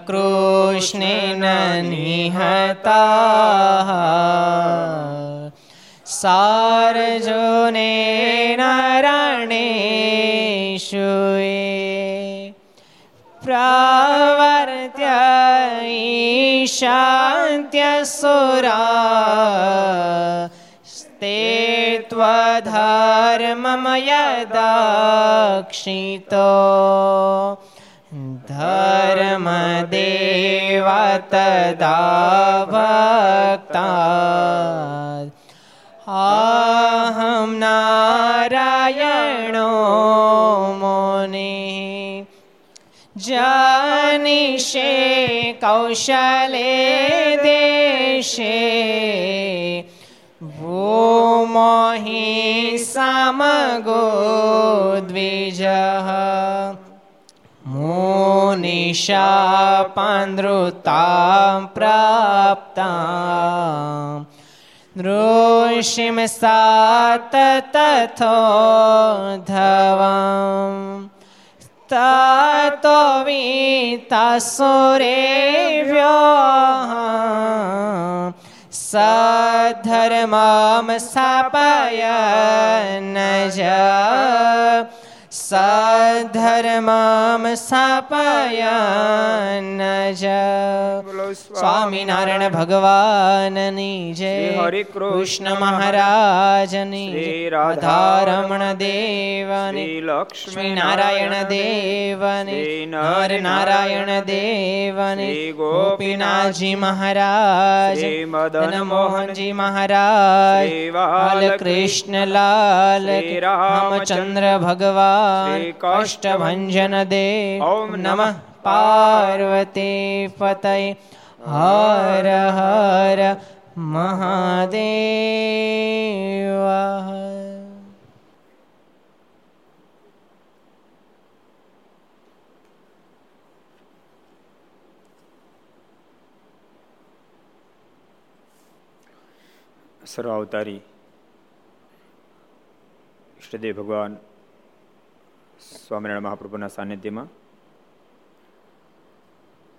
કૃષ્ણેન નિહતા સારજોને નરણેશુએ પ્રવર્ત્ય ઈશાન્ત્યસુરા તે ત્વધર્મમય દક્ષિતો ધર્મદેવા તદા ભક્તા અહમ નારાયણો મુનિ જનિષે કૌશલે દેશે ભૂમોહિ સમગો निशापानृतां प्राप्ता नृषिं सात तथोद्धवाम् ततो वीतासुरेव्यः स धर्मां स्थापय न સધર્મમ સ્થાપયન જ સ્વામિનારાયણ ભગવાનની જય હરે કૃષ્ણ મહારાજની રાધારમણ દેવની લક્ષ્મી નારાયણ દેવની નર નારાયણ દેવની ગોપીનાથજી મહારાજ મદન મોહનજી મહારાજ રામચંદ્ર રામચંદ્ર ભગવાન શ્રી કષ્ટભંજન દેવ ઓમ નમઃ પાર્વતી हर હર હર મહાદેવ સર્વ અવતારી ઈષ્ટદેવ ભગવાન સ્વામિનારાયણ મહાપ્રભુના સાનિધ્યમાં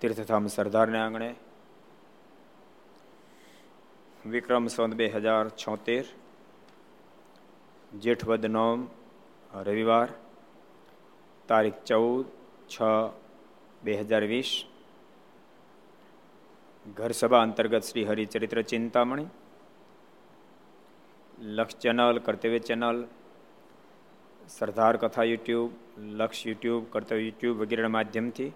તીર્થધામ સરદારને આંગણે વિક્રમ સંત બે હજાર છોતેર, જેઠવદ નોમ, રવિવાર, તારીખ ચૌદ છ બે હજાર વીસ, ઘરસભા અંતર્ગત શ્રી હરિચરિત્ર ચિંતામણી, લક્ષ ચેનલ, કર્તવ્ય ચેનલ સરદાર કથા યુટ્યુબ, લક્ષ યુટ્યુબ, કર્તવ્ય યુટ્યુબ વગેરેના માધ્યમથી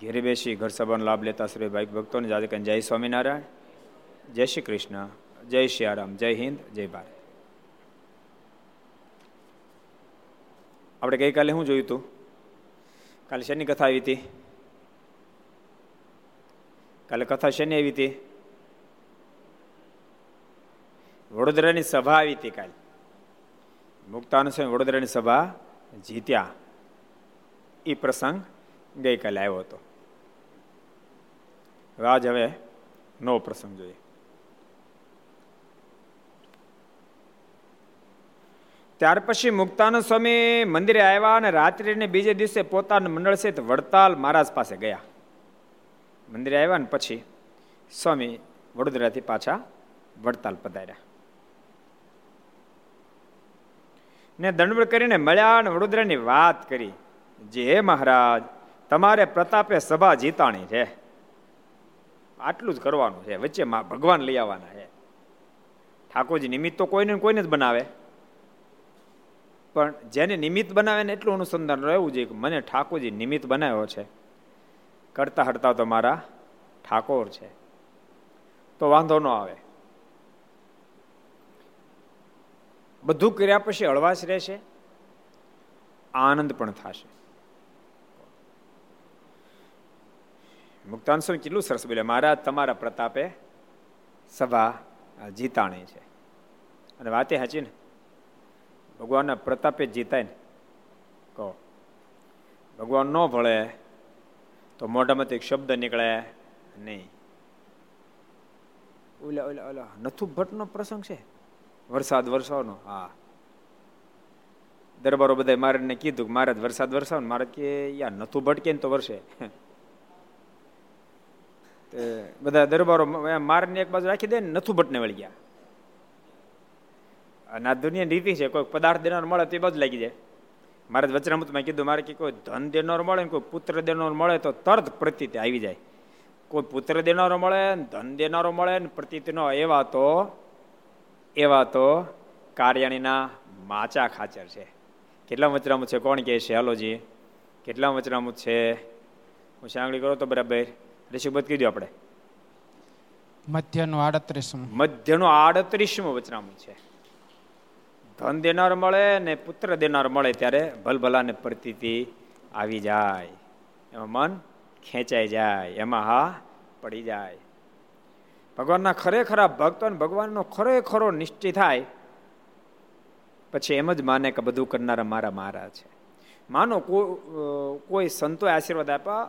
ઘેરે બેસી ઘર સભાનો લાભ લેતા શ્રી ભાઈ ભક્તોને જાતે કહે જય સ્વામિનારાયણ, જય શ્રી કૃષ્ણ, જય શ્રી આરામ, જય હિન્દ, જય ભારત. આપણે ગઈકાલે શું જોયું હતું? કાલે શેની કથા આવી હતી? કાલે કથા શેની આવી હતી? વડોદરાની સભા આવી હતી કાલે. મુક્તાનુ સ્વામી વડોદરાની સભા જીત્યા. એ પ્રસંગ ગઈકાલે આવ્યો હતો. આજ હવે નવો પ્રસંગ જોઈએ. ત્યાર પછી મુક્તાન સ્વામી મંદિરે આવ્યા અને રાત્રિને બીજે દિવસે પોતાના મંડળ સહિત વડતાલ મહારાજ પાસે ગયા. મંદિરે આવ્યા ને પછી સ્વામી વડોદરાથી પાછા વડતાલ પધાર્યા. ને દંડવડ કરીને મળ્યા અને વડોદરાની વાત કરી. જે હે મહારાજ, તમારે પ્રતાપે સભા જીતાણી છે. આટલું જ કરવાનું છે. વચ્ચે ભગવાન લઈ આવવાના છે. ઠાકોરજી નિમિત્ત તો કોઈને કોઈને જ બનાવે. પણ જેને નિમિત્ત બનાવે ને એટલું અનુસંધાન રહેવું જોઈએ કે મને ઠાકોરજી નિમિત્ત બનાવ્યો છે. કરતા હડતા તો મારા ઠાકોર છે. તો વાંધો ન આવે. બધું કર્યા પછી હળવાશ રહેશે, આનંદ પણ થશે. મુક્તાન સ્વામી કેટલું સરસ બોલ્યા, મહારાજ, તમારા પ્રતાપે સભા જીતાણી છે. અને વાતે સાચી ને? ભગવાનના પ્રતાપે જીતાય ને? કહો. ભગવાન ન ભળે તો મોઢામાંથી એક શબ્દ નીકળે નહીં. ઓલા ઓલા ઓલા નથુ ભટ્ટનો પ્રસંગ છે. વરસાદ વરસાવનો, હા. દરબારો બધા મારે કીધું કે મહારાજ વરસાદ વરસાવ મારે કે યા નથું ભટકે ને તો વરસે. બધા દરબારો મારને એક બાજુ રાખી દે નથુ ભટ્ટને વળી ગયા. અને આ દુનિયા રીતિ છે કોઈ પદાર્થ દેનાર મળે તે બાજુ લાગી જાય. મારે વચનામૃતમાં કીધું, મારે કે કોઈ ધન દેનાર મળે ને કોઈ પુત્ર દેનાર મળે તો તરત પ્રતિતિ આવી જાય. કોઈ પુત્ર દેનારો મળે ને ધન દેનારો મળે ને પ્રતિતિનો એવા તો એવા તો કાર્યાણીના માચા ખાચર છે. કેટલા વચરામુ છે કોણ કહે છે? હાલોજી કેટલા વચરામુ છે? હું સાંગળી કરો તો બરાબર. ઋષિભત કીધું આપણે. મધ્યનું આડત્રીસમું. મધ્યનું આડત્રીસમું વચનામૃત છે. ધન દેનાર મળે ને પુત્ર દેનાર મળે ત્યારે ભલભલાને પ્રતીતિ આવી જાય. એમાં મન ખેંચાઈ જાય એમાં હા પડી જાય. ભગવાનના ખરેખરા ભક્તો અને ભગવાનનો ખરેખરો નિશ્ચય થાય, પછી એમ જ માને કે બધું કરનારા મારા મારા છે. માનો કોઈ સંતોએ આશીર્વાદ આપ્યા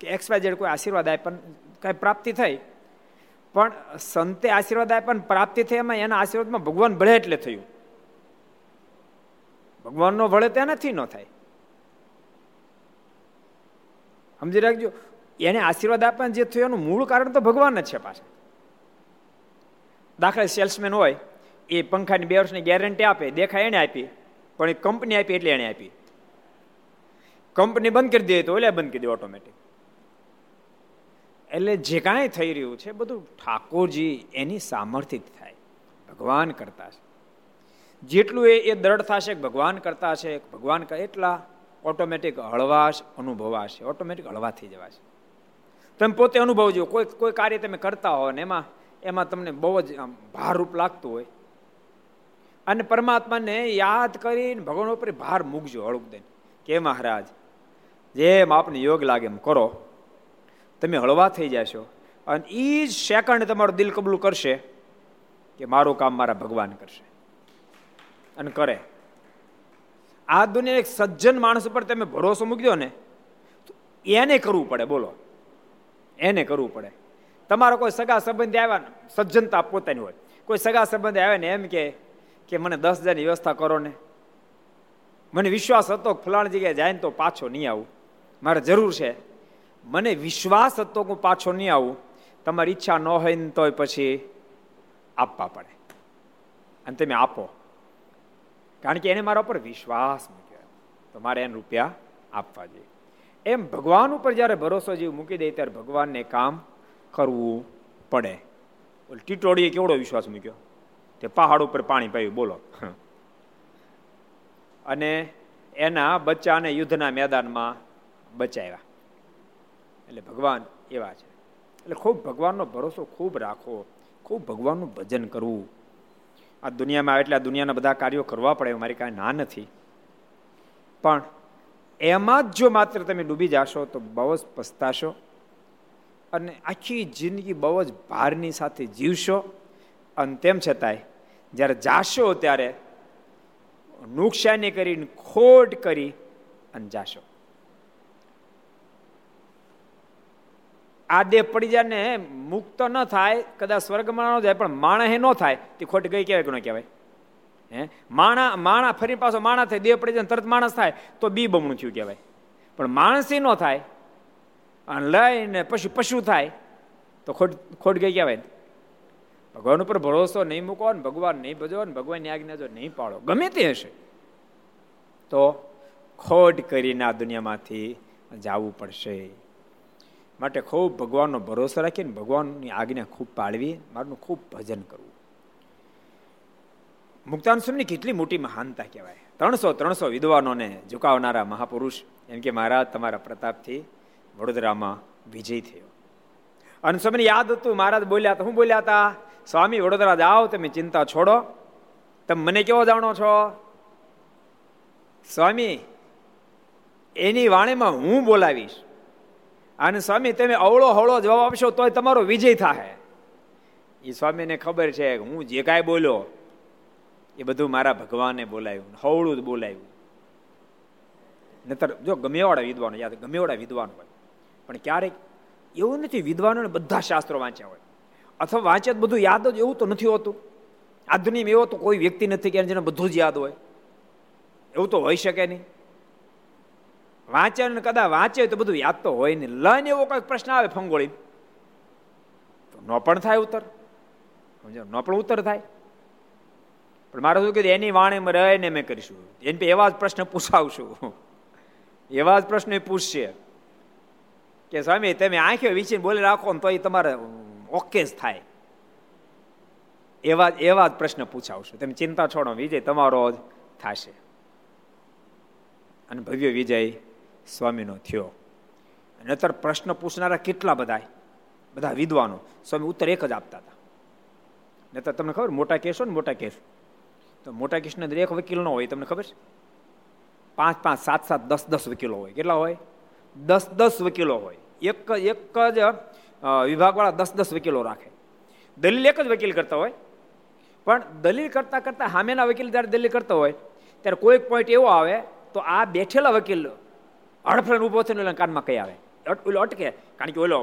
કે એક્સ વાય જેડ કોઈ આશીર્વાદ આપ્યા કાંઈ પ્રાપ્તિ થઈ. પણ સંતે આશીર્વાદ આપ્યા ને પ્રાપ્તિ થઈ એમાં એના આશીર્વાદમાં ભગવાન ભળે એટલે થયું. ભગવાનનો ભળે તેનાથી ન થાય. સમજી રાખજો. એને આશીર્વાદ આપવાનું જે થયું એનું મૂળ કારણ તો ભગવાન જ છે પાછા. દાખલા સેલ્સમેન હોય, એ પંખાની બે વર્ષની ગેરંટી આપે, દેખાય એને આપી, પણ એ કંપની આપી એટલે એને આપી. કંપની બંધ કરી દે તો ઓલે બંધ કરી દે ઓટોમેટિક એટલે જે કાંઈ થઈ રહ્યું છે, બધું ઠાકોરજી એની સામર્થ્ય થાય. ભગવાન કરતા છે. જેટલું એ એ દ્રઢ થશે, ભગવાન કરતા છે, ભગવાન એટલા ઓટોમેટિક હળવાશ અનુભવાશે ઓટોમેટિક હળવા થઈ જવાશે. તમે પોતે અનુભવજો કોઈ કોઈ કાર્ય તમે કરતા હો ને એમાં એમાં તમને બહુ જ ભારરૂપ લાગતું હોય. અને પરમાત્માને યાદ કરીને ભગવાન ઉપર ભાર મૂકજો હળુક દઈને. કે મહારાજ, જેમ આપને યોગ લાગે એમ કરો. તમે હળવા થઈ જશો. અને એ જ સેકન્ડ તમારું દિલ કબલું કરશે કે મારું કામ મારા ભગવાન કરશે. અને કરે. આ દુનિયા એક સજ્જન માણસ ઉપર તમે ભરોસો મૂક્યો ને એને કરવું પડે, બોલો. એને કરવું પડે. તમારો કોઈ સગા સંબંધી આવ્યા ને, સજ્જનતા પોતાની હોય. કોઈ સગા સંબંધી આવે ને એમ કે કે મને દસ હજારની વ્યવસ્થા કરો ને. મને વિશ્વાસ હતો ફલાણ જગ્યાએ જાય ને તો પાછો નહીં આવું. મારે જરૂર છે. મને વિશ્વાસ હતો હું પાછો નહીં આવું. તમારી ઈચ્છા ન હોય ને તોય પછી આપવા પડે. અને તમે આપો. કારણ કે એને મારા ઉપર વિશ્વાસ મૂક્યો. તો મારે એને રૂપિયા આપવા જોઈએ. એમ ભગવાન ઉપર જ્યારે ભરોસો જેવું મૂકી દે ત્યારે ભગવાનને કામ કરવું પડે. ટીટોળીએ કેવડો વિશ્વાસ મૂક્યો? તે પહાડ ઉપર પાણી પાયું, બોલો. અને એના બચ્ચાને યુદ્ધના મેદાનમાં બચાવ્યા. એટલે ભગવાન એવા છે. એટલે ખૂબ ભગવાનનો ભરોસો ખૂબ રાખો ખૂબ ભગવાનનું ભજન કરવું. આ દુનિયામાં એટલે આ દુનિયાના બધા કાર્યો કરવા પડે, મારી કાંઈ ના નથી. પણ એમાં જ જો માત્ર તમે ડૂબી જાશો તો બહુ જ પસ્તાશો અને આખી જિંદગી બહુ જ ભારની સાથે જીવશો. અને તેમ છતાંય, જ્યારે જાશો ત્યારે નુકસાની કરીને ખોટ કરી અને જાશો. આ દેહ પડી જાય ને મુક્ત ન થાય, કદાચ સ્વર્ગમાં ન જાય, પણ માણસ ન થાય, તે ખોટ ગઈ કહેવાય કે ન કહેવાય? હે? માણા માણા ફરી પાછો માણા થાય, દેહ પડી જાય તરત માણસ થાય, તો બી બમણું થયું કહેવાય. પણ માણસી ન થાય અને લઈને પછી પશુ થાય, તો ખોટ ખોટ ગઈ કહેવાય. ભગવાન ઉપર ભરોસો નહીં મૂકો ને ભગવાન નહીં ભજો ને ભગવાનની આજ્ઞા જો નહીં પાડો, ગમે તે હશે, તો ખોટ કરીને આ દુનિયામાંથી જવું પડશે. માટે ખૂબ ભગવાનનો ભરોસો રાખીને ભગવાનની આજ્ઞા ખૂબ પાળવી, મારું ખૂબ ભજન કરવું. મુક્તાન સ્વામીની કેટલી મોટી મહાનતા કહેવાય. ત્રણસો ત્રણસો વિદ્વાનોને ઝુકાવનારા મહાપુરુષ એમ કે મહારાજ, તમારા પ્રતાપથી વડોદરામાં વિજય થયો. અને સ્વામીને યાદ હતું, મહારાજ બોલ્યા, તો હું બોલ્યા હતા સ્વામી, વડોદરા જાઓ, તમે ચિંતા છોડો. તમે મને કેવો જાણો છો? સ્વામી, એની વાણીમાં હું બોલાવીશ. અને સ્વામી, તમે અવળો હવળો જવાબ આપશો, તોય તમારો વિજય થાય એ સ્વામીને ખબર છે હું જે કાંઈ બોલ્યો એ બધું મારા ભગવાને બોલાવ્યું હવળું જ બોલાવ્યું નતર, જો ગમેવાળા વિદ્વાનો યાદ ગમેવાળા વિદ્વાન હોય. પણ ક્યારેક એવું નથી, વિદ્વાનોને બધા શાસ્ત્રો વાંચ્યા હોય. અથવા વાંચ્યા બધું યાદ જ એવું તો નથી હોતું. આધુનિક એવો તો કોઈ વ્યક્તિ નથી કે જેને બધું જ યાદ હોય. એવું તો હોઈ શકે નહીં. વાંચે કદાચ વાંચે તો બધું યાદ તો હોય નહીં. લઈને એવો કોઈ પ્રશ્ન આવે ફંગોળી ન પણ થાય ઉત્તર. સમજો? ન પણ ઉત્તર થાય. પણ મારે શું કીધું, એની વાણીમાં રહીને મેં કરીશું. એની એવા જ પ્રશ્ન પૂછાવશું. એવા જ પ્રશ્ન પૂછશે. કે, સ્વામી, તમે આંખે વિચીને બોલી રાખો ને તો એ તમારે ઓકે જ થાય. એવા એવા જ પ્રશ્ન પૂછાવશું. તમે ચિંતા છોડો, વિજય તમારો જ થશે. અને ભવ્ય વિજય સ્વામીનો થયો. અને અત્યારે પ્રશ્ન પૂછનારા કેટલા બધા? બધા વિદ્વાનો. સ્વામી ઉત્તર એક જ આપતા હતા. નહીતર તમને ખબર, મોટા કેસો ને મોટા કેસ. તો મોટા કિશ્ન એક વકીલ ન હોય, તમને ખબર છે? પાંચ પાંચ, સાત સાત, દસ દસ વકીલો હોય. કેટલા હોય? દસ દસ વકીલો હોય. એક એક જ વિભાગવાળા દસ દસ વકીલો રાખે. દલીલ એક જ વકીલ કરતા હોય. પણ દલીલ કરતાં કરતાં સામેના વકીલ જ્યારે દલીલ કરતા હોય, ત્યારે કોઈક પોઈન્ટ એવો આવે, તો આ બેઠેલા વકીલ હડફડે ઊભો થઈને કાનમાં કઈ આવે. ઓલો અટકે. કારણ કે ઓલો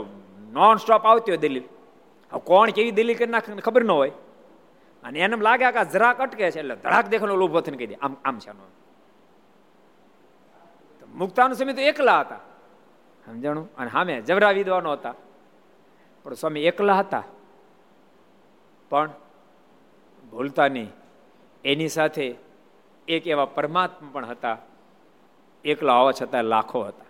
નોન સ્ટોપ આવતી હોય દલીલ. કોણ કેવી દલીલ કરી નાખે ખબર ન હોય. અને એને લાગે કે જરાક અટકે છે એટલે ધડાક દેખાનો ઊભો થઈને કહી દે, આમ આમ છે મુક્તાનો સમય તો એકલા હતા. સમજાણું? અને સામે જબરા વિદ્વાનો હતા. પણ સ્વામી એકલા હતા. પણ ભૂલતા નહીં. એની સાથે એક એવા પરમાત્મા પણ હતા. એકલા હોવા છતાં લાખો હતા.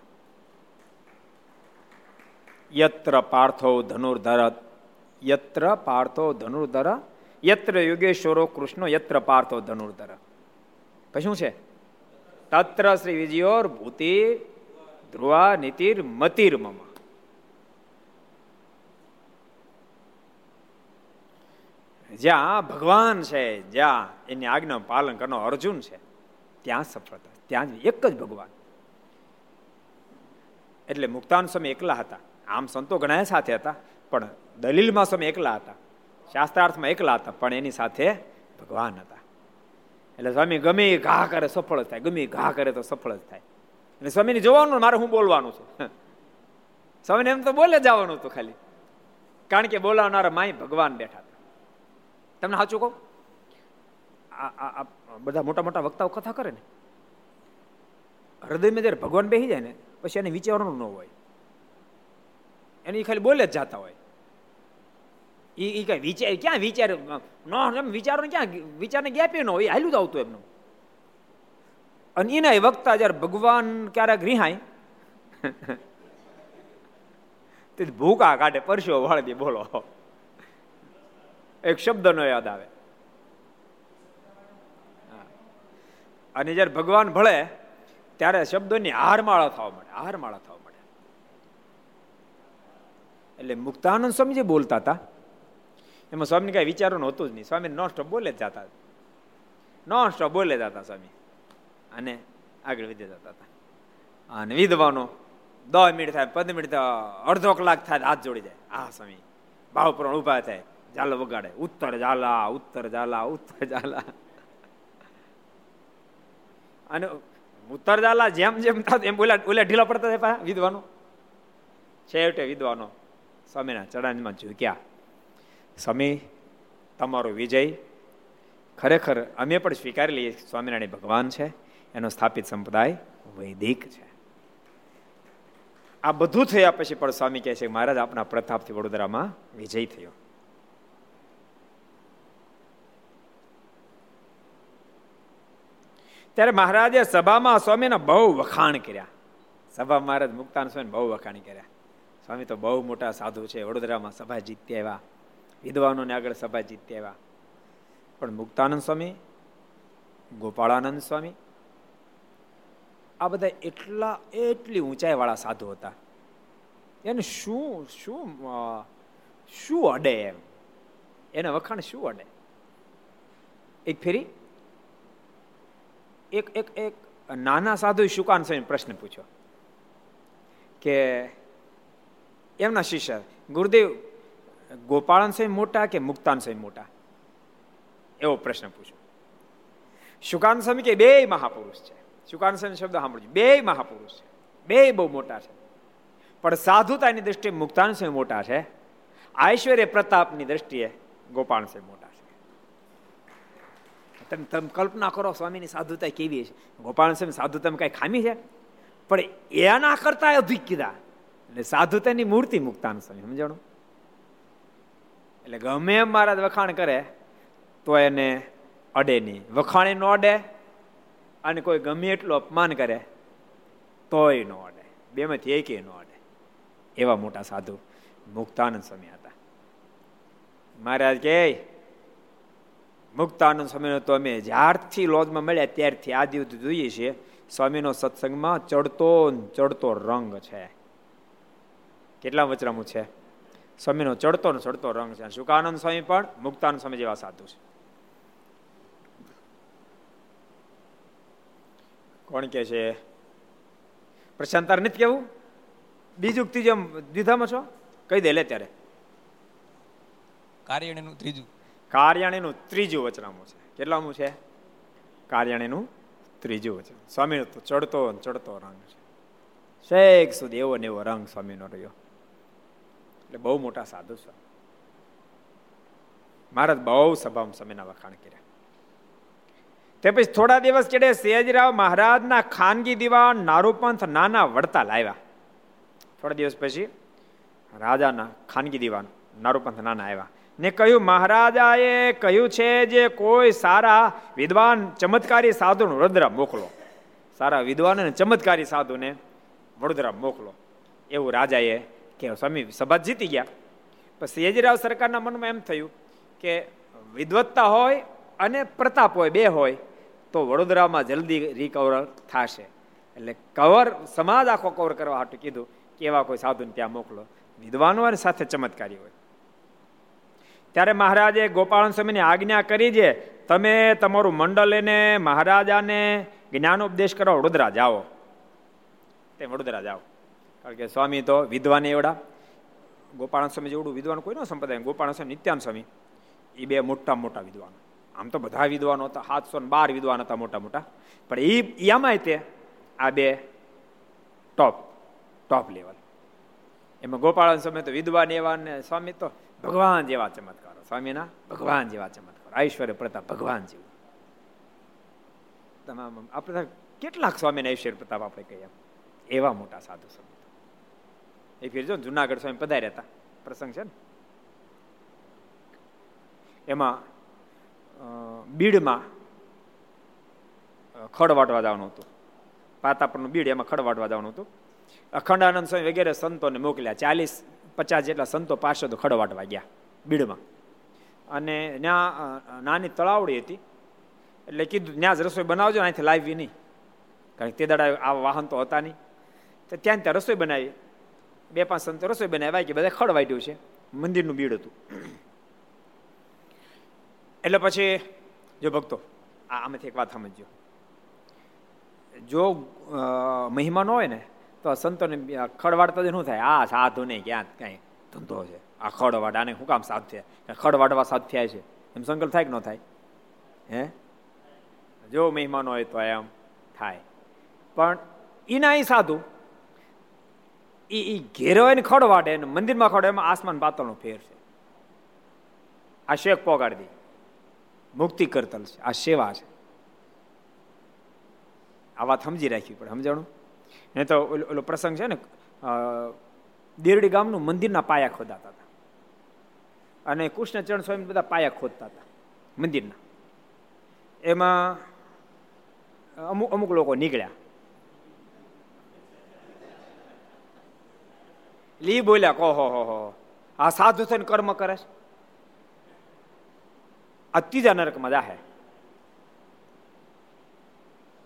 યત્ર પાર્થો ધનુર્ધર, યત્ર પાર્થો ધનુર્ધર યત્ર યોગેશ્વરો કૃષ્ણ યત્ર પાર્થો ધનુર્ધર. પછી શું છે? તત્ર શ્રી વિજયોર ભૂતિ ધ્રુવા નીતિર મતિર મમ. જ્યાં ભગવાન છે, જ્યાં એની આજ્ઞા પાલન કરનો અર્જુન છે, ત્યાં સફળતા ત્યાં જ એક જ ભગવાન. એટલે મુક્તાન સ્વામી એકલા હતા. આમ સંતો ઘણા સાથે હતા, પણ દલીલમાં સ્વામી એકલા હતા. શાસ્ત્રાર્થમાં એકલા હતા, પણ એની સાથે ભગવાન હતા. એટલે સ્વામી ગમે ઘા કરે સફળ જ થાય, ગમે ઘા કરે તો સફળ જ થાય. એટલે સ્વામીને જોવાનું મારે હું બોલવાનું છે? સ્વામીને એમ તો બોલે જવાનું હતું ખાલી. કારણ કે બોલાવનારા માય ભગવાન બેઠા હતા. તમને સાચું કહું? આ બધા મોટા મોટા વક્તાઓ કથા કરે ને. હૃદયમાં જ્યારે ભગવાન બેસી જાય ને, પછી એને વિચારવાનું ન હોય. એને ખાલી બોલે જ જતા હોય. એ એ કઈ વિચાર ક્યાં વિચાર નો એમ વિચારો ક્યાં વિચારને ગેપે ન હોય હાલ્યું જ આવતું એમનું. અને એના વખતા જ્યારે ભગવાન ક્યારેક રિહાય, તે ભૂકા કાઢે પરસ્યો વાળી બોલો. એક શબ્દ નો યાદ આવે. અને જયારે ભગવાન ભળે, ત્યારે શબ્દોની હારમાળા થવા મળે હારમાળા થવા મળે એટલે મુક્તાનંદ સ્વામી જે બોલતા હતા એમાં સ્વામી કઈ વિચારવાનું હતું જ નહીં. સ્વામી નોન સ્ટોપ બોલે જતા નોન સ્ટોપ બોલે જતા સ્વામી. અને આગળ વધી જતા હતા. અને વિધવાનો દસ મિનિટ થાય, પંદર મિનિટ અડધો કલાક થાય, હાથ જોડી જાય. હા સ્વામી ભાવ પ્રણ ઊભા થાય. ઝાલો વગાડે. ઉત્તર ઝાલા ઉત્તર ઝાલા ઉત્તર ઝાલા. અને ઉત્તર ઝાલા જેમ જેમ થતા, એમ બોલ્યા ઓલા ઢીલા પડતા થાય વિધવાનો. છેવટે વિધવાનો સ્વામીના ચડાનમાં ઝૂક્યા. સ્વામી, તમારો વિજય. ખરેખર અમે પણ સ્વીકારી લઈએ સ્વામિનારાયણ ભગવાન છે, એનો સ્થાપિત સંપ્રદાય વૈદિક છે. આ બધું થયા પછી પણ સ્વામી કહે છે મહારાજ આપણા પ્રતાપથી વડોદરામાં વિજય થયો. ત્યારે મહારાજે સભામાં સ્વામીના બહુ વખાણ કર્યા. સભા મહારાજ મુક્તાન સ્વામી બહુ વખાણ કર્યા. સ્વામી તો બહુ મોટા સાધુ છે, વડોદરામાં સભા જીતી એવા. વિદ્વાનોને આગળ સભા જીત્યા એવા પણ મુક્તાનંદ સ્વામી, ગોપાળાનંદ સ્વામી, આ બધા એટલા, એટલી ઊંચાઈ વાળા સાધુ હતા. એને શું શું શું અડે એમ? એને વખાણ શું અડે? એક ફેરી, એક એક એક નાના સાધુ શુકાન સ્વામી પ્રશ્ન પૂછ્યો કે, એમના શિષ્ય, ગુરુદેવ ગોપાળન સ્વામી મોટા કે મુક્તાન સ્વામી મોટા? એવો પ્રશ્ન પૂછો. શુકાન સ્વામી કે બે મહાપુરુષ છે. શુકાન સ્વામી શબ્દ સાંભળજો. બે મહાપુરુષ છે. બે બહુ મોટા છે. પણ સાધુતાની દ્રષ્ટિએ મુક્તાન સ્વામી મોટા છે? ઐશ્વર્ય પ્રતાપની દ્રષ્ટિએ ગોપાલ સ્વામી મોટા છે. તમે તમે કલ્પના કરો સ્વામીની સાધુતા કેવી છે. ગોપાલ સ્વામી સાધુતા કઈ ખામી છે? પણ એના કરતા અધિક કીધા. એટલે સાધુતાની મૂર્તિ મુક્તાન સ્વામી, સમજાણું? એટલે ગમે એમ મહારાજ વખાણ કરે, તો એને અડે નહીં. વખાણે ન અડે અને કોઈ ગમે એટલું અપમાન કરે, તોય ન અડે. બેમાંથી એકે ન અડે. એવા મોટા સાધુ મુક્તાનંદ સ્વામી હતા. મહારાજ કે મુક્તાનંદ સ્વામીનો તો અમે જ્યારથી લોજમાં મળ્યા ત્યારથી આ દિવસ જોઈએ છીએ. સ્વામીનો સત્સંગમાં ચડતો ચડતો રંગ છે. કેટલા વચરામું છે? સ્વામીનો ચડતો ને ચડતો રંગ છે. સુકાનંદ સ્વામી પણ મુક્તાનંદ સ્વામી જેવા સાધુ છે. કોણ કે છે? પ્રશાંતાર નથી કેવું? બીજું ત્રીજું દ્વિધામાં છો? કહી દે લે ત્યારે. કાર્યાણીનું ત્રીજું. કાર્યાણીનું ત્રીજું વચનામું છે. કેટલામું છે? કાર્યાણીનું ત્રીજું વચન સ્વામીનો તો ચડતો ચડતો રંગ છે. શેખ સુધી એવો ને એવો રંગ સ્વામીનો રહ્યો. એટલે બહુ મોટા સાધુ છે. મહારાજ બહુ સભામાં સમયના વખાણ કર્યા. તે પછી થોડા દિવસ ચડે સયાજીરાવ મહારાજના ખાનગી દિવાન નારૂપંથ નાના વડતા લાવ્યા. થોડા દિવસ પછી રાજાના ખાનગી દિવાન નારૂપંથ નાના આવ્યા. ને કહ્યું, મહારાજાએ કહ્યું છે જે કોઈ સારા વિદ્વાન, ચમત્કારી સાધુ વડોદરા મોકલો. સારા વિદ્વાન અને ચમત્કારી સાધુને વડોદરા મોકલો. એવું રાજાએ કે સ્વામી, સભા જીતી ગયા. પછી સયાજીરાવ સરકારના મનમાં એમ થયું કે વિદવત્તા હોય અને પ્રતાપ હોય, બે હોય, તો વડોદરામાં જલ્દી રિકવર થશે. એટલે કવર, સમાજ આખો કવર કરવા હાટું કીધું કે એવા કોઈ સાધુને ત્યાં મોકલો. વિદ્વાનો અને સાથે ચમત્કારી હોય. ત્યારે મહારાજે ગોપાલ સ્વામીની આજ્ઞા કરી છે, તમે તમારું મંડળ લઈને મહારાજાને જ્ઞાનોપદેશ કરવા વડોદરા જાઓ. તે વડોદરા જાઓ. કારણ કે સ્વામી તો વિદ્વાન એવડા. ગોપાલ સ્વામી જેવડું વિદ્વાન કોઈ ન સંપ્રદાય. ગોપાલ સ્વામી, નિત્યાન સ્વામી એ બે મોટા મોટા વિદ્વાન. આમ તો બધા વિદ્વાનો હતા. સાતસો ને બાર વિદ્વાન હતા મોટા મોટા. પણ એ એમાંય તે આ બે ટોપ ટોપ લેવલ એમાં ગોપાલ સ્વામી તો વિદ્વાન એવા ને સ્વામી તો ભગવાન જેવા ચમત્કારો. સ્વામીના ભગવાન જેવા ચમત્કારો. ઐશ્વર્ય પ્રતાપ ભગવાન જેવું. તમામ આપણે કેટલાક સ્વામીના ઐશ્વર્ય પ્રતાપ આપણે કહીએ. એવા મોટા સાધુ સંત. એ ફેર જો જુનાગઢ સ્વામી પધાર્યા હતા. પ્રસંગ છે ને? એમાં બીડમાં ખડ વાટવા જવાનું હતું. પાતાપરનું બીડ, એમાં ખડ વાટવા જવાનું હતું. અખંડાનંદ સ્વામી વગેરે સંતોને મોકલ્યા. ચાલીસ, પચાસ જેટલા સંતો પાર્ષદો ખડ વાટવા ગયા બીડમાં. અને ત્યાં નાની તળાવડી હતી. એટલે કીધું ત્યાં જ રસોઈ બનાવજો અહીંથી લાવી નહીં. કારણ કે તે દાડા આવા વાહન તો હતા નહીં. તો ત્યાં ત્યાં રસોઈ બનાવી. બે પાંચ સંતો રસોઈ બનાવ્યા કે બધા ખડ વાટ્યું છે. મંદિરનું બીડ હતું. એટલે પછી જો ભક્તો આ આમાંથી એક વાત સમજજો. જો મહેમાન હોય ને તો સંતોને ખડવાડતા શું થાય. આ સાધુ નહીં ક્યાં કાંઈ ધંધો છે. આ ખડવાડ આને શું કામ સાધુ થયા? ખડવાડવા સાધ થયા છે. એમ સંકલ્પ થાય કે ન થાય? હે? જો મહેમાન હોય તો એમ થાય. પણ એના સાધુ એ ઘેરો હોય ને ખડવાડે ને મંદિરમાં ખડે એમાં આસમાન પાતળનો ફેર છે. આ શેખ પોગાડી દે મુક્તિ કરતલ છે. આ સેવા છે. આ વાત સમજી રાખવી પડે, સમજાણું? નહીં તો ઓલો પ્રસંગ છે ને દેરડી ગામનું મંદિરના પાયા ખોદાતા હતા. અને કૃષ્ણચરણ સ્વામી બધા પાયા ખોદતા હતા, મંદિરના. એમાં અમુક અમુક લોકો નીકળ્યા. લી બોલ્યા, કહો, હો હો આ સાધુ થઈને કર્મ કરે છે? આ ત્રીજા નરકમાં જાહે.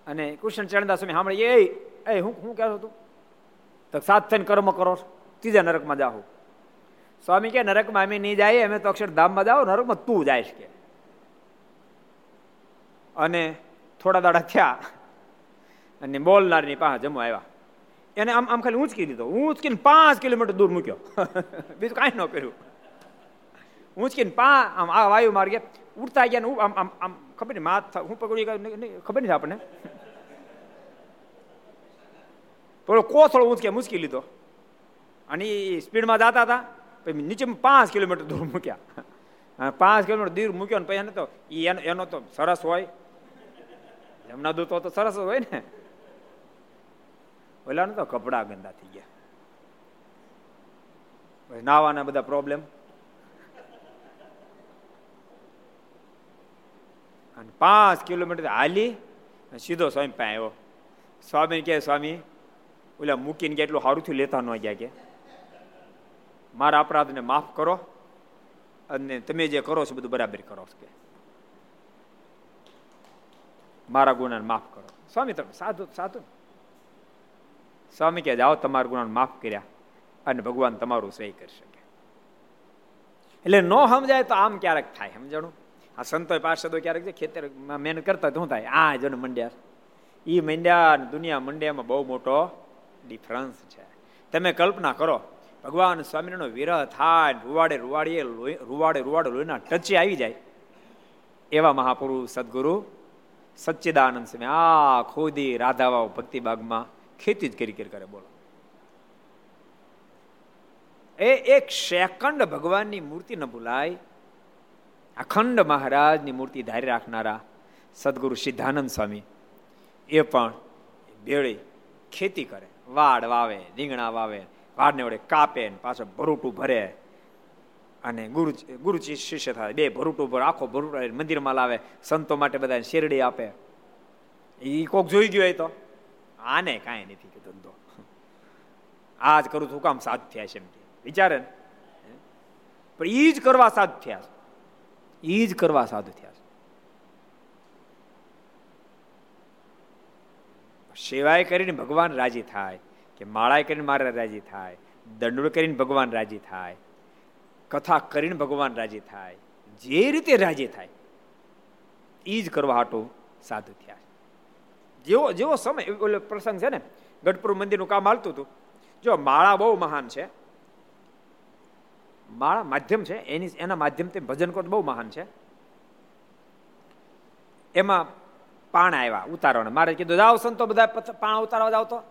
અને કૃષ્ણ ચરણદાસ સ્વામી સાંભળે, એ એ, હું શું કહેતો તું તો સાત થઈને કર્મ કરો ત્રીજા નરકમાં જાઓ સ્વામી કે નરકમાં અમે નહીં જાય અમે તો અક્ષરધામમાં જાઓ, નરકમાં તું જાય કે. અને થોડા દાડા થયા અને બોલનારની પાસે જમવા આવ્યા. એને આમ આમ ખાલી ઊંચકી દીધો. ઊંચકીને પાંચ કિલોમીટર દૂર મૂક્યો. બીજું કાંઈ ન કર્યું. ઊંચકીને પા આમ આ વાયુ માર્ગે ઉડતા ગયા ને આમ આમ આમ ખબર નહીં, માથ હું પકડી ખબર નહીં આપણને. પેલો કોથળો ઊંચકે મૂચકી લીધો. અને એ સ્પીડમાં જતા હતા. પછી નીચે પાંચ કિલોમીટર દૂર મૂક્યા. પાંચ કિલોમીટર દૂર મૂક્યો ને પછી એને તો એનો એનો તો સરસ હોય. જમના દૂતો તો સરસ હોય ને. ઓલાનું તો કપડાં ગંદા થઈ ગયા. નાવાના બધા પ્રોબ્લેમ અને પાંચ કિલોમીટર હાલી સીધો સ્વામી પાસે આવ્યો. સ્વામી કહે, સ્વામી, ઓલા મૂકીને કે એટલું સારું થયું, લેતા ન ગયા કે. મારા અપરાધને માફ કરો અને તમે જે કરો છો બધું બરાબર કરો કે. મારા ગુણાને માફ કરો. સ્વામી તમે સાધુ સાધુ. સ્વામી કે જાઓ તમારા ગુનાને માફ કર્યા અને ભગવાન તમારું સહી કરી શકે. એટલે ન સમજાય તો આમ ક્યારેક થાય, સમજાણું? આ સંતો પાર્ષદો ક્યારેક ખેતર મહેનત કરતા શું થાય? આ જણ મંડ્યા. એ મંડ્યા દુનિયા મંડ્યામાં બહુ મોટો ડિફરન્સ છે. તમે કલ્પના કરો, ભગવાન સ્વામિનારાયણનો વિરહ થાય રૂવાડે રૂવાડીએ રૂવાડે રૂવાડે લોહીના ટચે આવી જાય. એવા મહાપુરુષ સદગુરુ સચ્ચિદાનંદ સ્વામી, આ ખોદી રાધાવાઓ ભક્તિબાગમાં ખેતી જ કરી કરે બોલો. એ એક સેકન્ડ ભગવાનની મૂર્તિ ન ભૂલાય. અખંડ મહારાજની મૂર્તિ ધારી રાખનારા સદગુરુ સિદ્ધાનંદ સ્વામી, એ પણ બેળી ખેતી કરે. વાડ વાવે, રીંગણા વાવે, વાડને વડે કાપે ને પાછો ભરૂટું ભરે. અને ગુરુ, ગુરુજી શિષ્ય થાય, બે ભરૂટું ભર, આખો ભરૂટ મંદિરમાં લાવે, સંતો માટે બધા શેરડી આપે. એ કોક જોઈ ગયો હોય તો. આને કાંઈ નથી કે ધંધો. આજ કરું છું કામ સાધ થયા છે એમ વિચારે ને? પણ એ જ કરવા સાધ થયા એ જ કરવા સાધુ થયા સેવાય કરીને ભગવાન રાજી થાય, કે માળાએ કરીને મારે રાજી થાય, દંડોળ કરીને ભગવાન રાજી થાય, કથા કરીને ભગવાન રાજી થાય, જે રીતે રાજી થાય એ જ કરવા હાટું સાધુ થયા જેવો જેવો સમય ઓલો પ્રસંગ છે ને, ગઢપુર મંદિરનું કામ હાલતું હતું. જો, માળા બહુ મહાન છે. માળા માધ્યમ છે, એની એના માધ્યમથી ભજન કોટ બહુ મહાન છે. એમાં પાણ આવ્યા ઉતારવાના. મારે કીધું, જાઓ સંતો બધા પાણ ઉતારવા જાવ તો.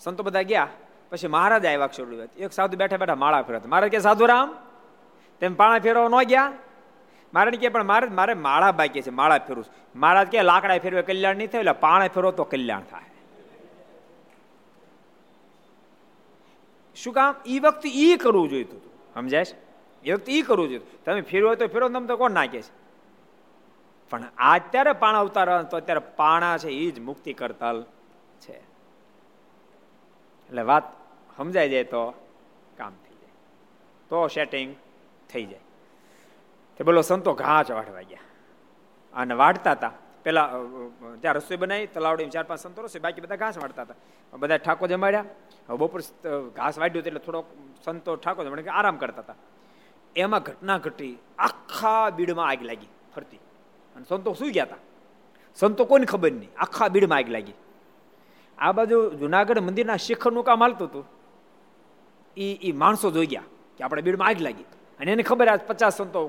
સંતો બધા ગયા, પછી મહારાજ આવ્યા અક્ષર એક સાધુ બેઠા બેઠા માળા ફેરવતા. મારે કે સાધુ રામ તેમ પાણા ફેરવા ન ગયા? મારે કે પણ મારે મારે માળા બાકી છે, માળા ફેરવું મહારાજ કે લાકડા ફેરવે, કલ્યાણ નહીં થાય, એટલે પાણી ફેરવો તો કલ્યાણ થાય. શું કામ? એ વખતે એ કરવું જોઈતું હતું સમજાય એ વખતે એ કરવું જોઈએ તમે ફેરવો તો ફેરવો તમે તો કોણ નાખે છે? પણ અત્યારે પાણા ઉતારવા તો અત્યારે પાણા છે એ જ મુક્તિ કરતલ છે. એટલે વાત સમજાઈ જાય તો કામ થઈ જાય. તો સેટિંગ થઈ જાય. તે બોલો, સંતો ઘાસ વાઢવા ગયા. અને વાઢતા હતા પેલા ત્યાં રસોઈ બનાવી, તલાવડી ચાર પાંચ સંતો રસોઈ, બાકી બધા ઘાસ વાળતા હતા બધા ઠાકો જમાડ્યા. બપોર ઘાસ વાઢ્યું એટલે થોડોક સંતો ઠાકો જમાડે આરામ કરતા હતા એમાં ઘટના ઘટી, આખા બીડમાં આગ લાગી ફરતી. અને સંતો સુઈ ગયા હતા સંતો કોઈને ખબર નહીં, આખા બીડમાં આગ લાગી. આ બાજુ જુનાગઢ મંદિરના શિખરનું કામ હાલતું હતું. એ એ માણસો જોઈ ગયા કે આપણે બીડમાં આગ લાગી. અને એને ખબર આ પચાસ સંતો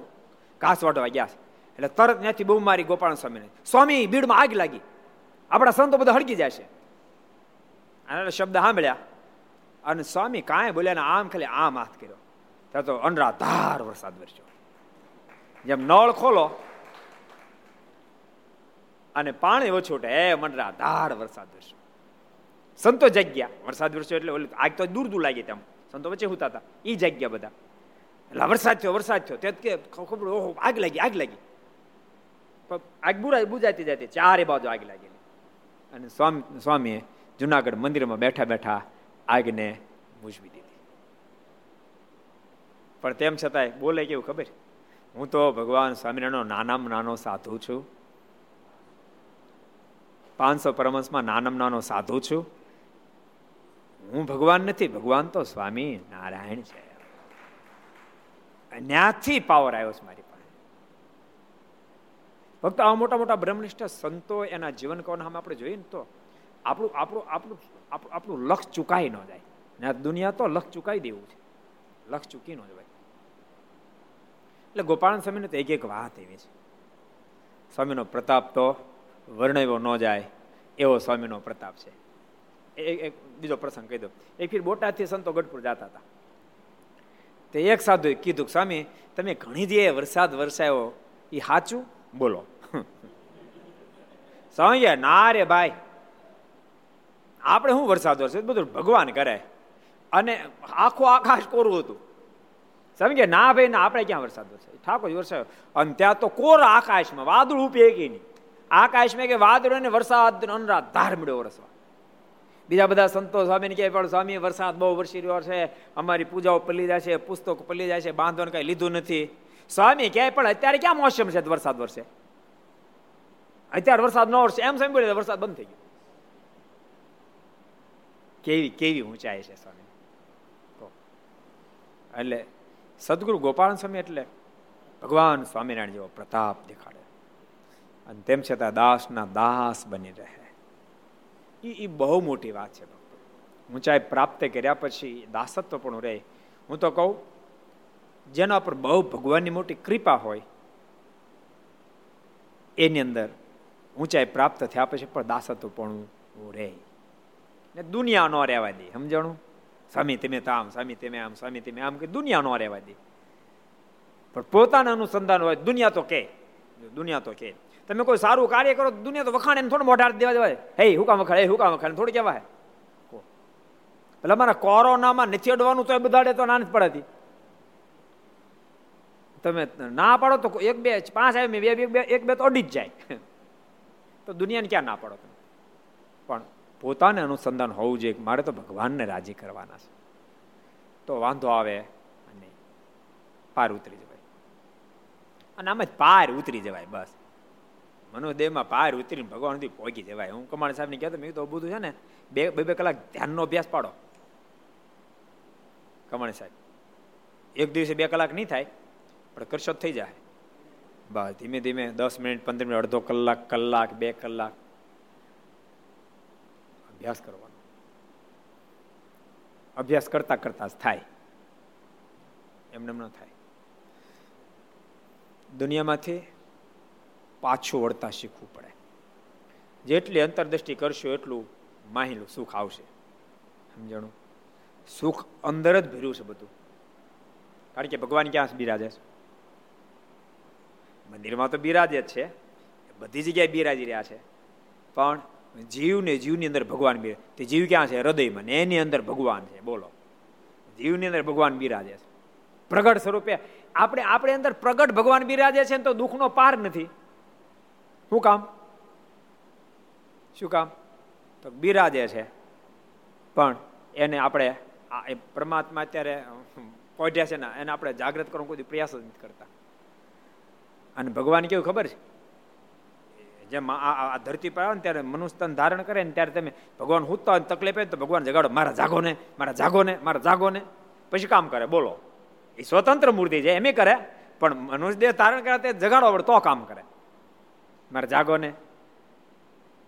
ઘાસ વાટવા ગયા એટલે તરત ત્યાંથી બહુ મારી ગોપાલ સ્વામીને. સ્વામી બીડમાં આગ લાગી. આપણા સંતો બધા હળગી જશે. અને શબ્દ સાંભળ્યા. અને સ્વામી કાંઈ બોલ્યા ને આમ ખાલી આમ હાથ કર્યો. ત્યાં તો અનરાધાર વરસાદ વરસ્યો. જેમ નળ ખોલો અને પાણી ઓછું એમ અનરાધાર વરસાદ વરસ્યો. સંતો જગ્યા. વરસાદ વરસ્યો એટલે આગ તો દૂર દૂર લાગી તેમ સંતો વચ્ચે હુતા હતા. એ જગ્યા બધા. એટલે વરસાદ થયો વરસાદ થયો. તે કે ખબર ઓહો, આગ લાગી આગ લાગી. આગ બુરા બુજાતી જતી, ચારે બાજુ આગ લાગેલી. અને સ્વામી, સ્વામીએ જુનાગઢ મંદિરમાં બેઠા બેઠા આગને બુજવી દીધી. પણ તેમ છતાંય બોલે કેવું ખબર? હું તો ભગવાન સ્વામિનારાયણનો નાનામાં નાનો સાધુ છું. પાંચસો પરમંશમાં નાનામાં નાનો સાધુ છું. હું ભગવાન નથી, ભગવાન તો સ્વામી નારાયણ છે. ત્યાંથી પાવર આવ્યો છે મારી પાસે. ફક્ત આવા મોટા મોટા બ્રહ્મનિષ્ઠ સંતો એના જીવન કવન આપણે જોઈએ ને તો આપણું આપણું આપણું આપણું લક્ષ ચુકાઈ ન જાય. ને દુનિયા તો લક્ષ ચુકાઈ દેવું છે. લક્ષ ચૂકી ન જવાય. એટલે ગોપાલ સ્વામીને તો એક એક વાત એવી છે. સ્વામીનો પ્રતાપ તો વર્ણવ્યો ન જાય, એવો સ્વામીનો પ્રતાપ છે. એક, બીજો પ્રસંગ કહી દો એક ફીર બોટાદથી સંતો ગઢપુર જતા હતા. તે એક સાધુએ કીધું સ્વામી, તમે ઘણી જગ્યાએ વરસાદ વરસાયો એ સાચું? બોલો. સમજે ના રે ભાઈ. આપણે શું વરસાદ વરસે બધું ભગવાન કરે. અને આખું આકાશ કોરું હતું. સમજે ના ભાઈ, ના, આપણે ક્યાં વરસાદ વરસે ઠાકોર વરસાયો. અને ત્યાં તો કોરા આકાશમાં વાદળ ઉપે કે નહીં. આકાશમાં કે વાદળો ને વરસાદ અનરાધાર મળ્યો વરસવા. બીજા બધા સંતો સ્વામીને કહે, પણ સ્વામી, વરસાદ બહુ વરસી રહ્યો છે. અમારી પૂજાઓ પલી જાય છે, પુસ્તકો પલી જાય છે બાંધવાનું કઈ લીધું નથી. સ્વામી કહે, પણ અત્યારે ક્યાં મોસમ છે? વરસાદ વરસે. અત્યારે વરસાદ ન વરસે. એમ સાંભળ્યું વરસાદ બંધ થઈ ગયો. કેવી કેવી ઊંચાઈ છે સ્વામી. એટલે સદગુરુ ગોપાલ સ્વામી એટલે ભગવાન સ્વામિનારાયણ જેવો પ્રતાપ દેખાડે. અને તેમ છતાં દાસના દાસ બની રહે. એ બહુ મોટી વાત છે ઊંચાઈ પ્રાપ્ત કર્યા પછી દાસત્વ પણ રહે. હું તો કહું, જેના પર બહુ ભગવાનની મોટી કૃપા હોય, એની અંદર ઊંચાઈ પ્રાપ્ત થયા પછી પણ દાસત્વ પણ રહે. ને દુનિયા ન રહેવા દે, સમજણું? સ્વામી તમે તો આમ સ્વામી તમે આમ સ્વામી તમે આમ કે દુનિયા ન રહેવા દે. પણ પોતાના અનુસંધાન હોય, દુનિયા તો કે, દુનિયા તો કે. તમે કોઈ સારું કાર્ય કરો દુનિયા તો વખાણે થોડું મોઢા દેવા દેવાય. હે હુકામ વખાણ, હે હુકામ વખાણ, થોડું કહેવાય. એટલે અમારા કોરોનામાં નથી અડવાનું તો એ બધાડે તો નાની પડતી. તમે ના પાડો તો એક બે, પાંચ આવે, બે બે એક બે તો અડી જ જાય. તો દુનિયાને ક્યાં ના પાડો તમે? પણ પોતાને અનુસંધાન હોવું જોઈએ મારે તો ભગવાનને રાજી કરવાના છે. તો વાંધો આવે નહીં પાર ઉતરી જવાય. અને આમ જ પાર ઉતરી જવાય, બસ. મનોદેહમાં પાર ઉતરીને ભગવાન સુધી પહોંચી જવાય. હું કમાણ સાહેબને કહેતો, મેં તો બધું છે ને, બે બે બે કલાક ધ્યાનનો અભ્યાસ પાડો. કમાણી સાહેબ, એક દિવસે બે કલાક નહીં થાય, પણ કરશો થઈ જાય. બસ, ધીમે ધીમે દસ મિનિટ, પંદર મિનિટ, અડધો કલાક કલાક, બે કલાક. અભ્યાસ કરવાનો. અભ્યાસ કરતા કરતા જ થાય. એમને ન થાય. દુનિયામાંથી પાછું વળતા શીખવું પડે. જેટલી અંતરદ્રષ્ટિ કરશો એટલું માહિલું સુખ આવશે. સમજણું? સુખ અંદર જ ભર્યું છે બધું. કારણ કે ભગવાન ક્યાં બિરાજે છે? મંદિરમાં તો બિરાજે જ છે. બધી જગ્યાએ બિરાજી રહ્યા છે. પણ જીવને જીવની અંદર ભગવાન બિરાજ તે જીવ ક્યાં છે? હૃદયમાં ને એની અંદર ભગવાન છે. બોલો. જીવની અંદર ભગવાન બિરાજે છે. પ્રગટ સ્વરૂપે આપણે આપણે અંદર પ્રગટ ભગવાન બિરાજે છે તો દુઃખનો પાર નથી. શું કામ? શું કામ? તો બિરાજે છે. પણ એને આપણે પરમાત્મા અત્યારે પોઢ્યા છે ને, એને આપણે જાગૃત કરવાનો કોઈ પ્રયાસ જ નથી કરતા. અને ભગવાન કેવું ખબર છે? જેમ આ ધરતી પર આવે ને ત્યારે મનુષ્યન ધારણ કરે ને ત્યારે તમે ભગવાન હુતા હોય તકલીફ તો ભગવાન જગાડો, મારા જાગો ને, મારા જાગો ને, મારા જાગો ને. પછી કામ કરે? બોલો. એ સ્વતંત્ર મૂર્તિ છે, એમ કરે. પણ મનુષ્ય દેહ ધારણ કરે તે જગાડો, તો કામ કરે. મારા જાગો ને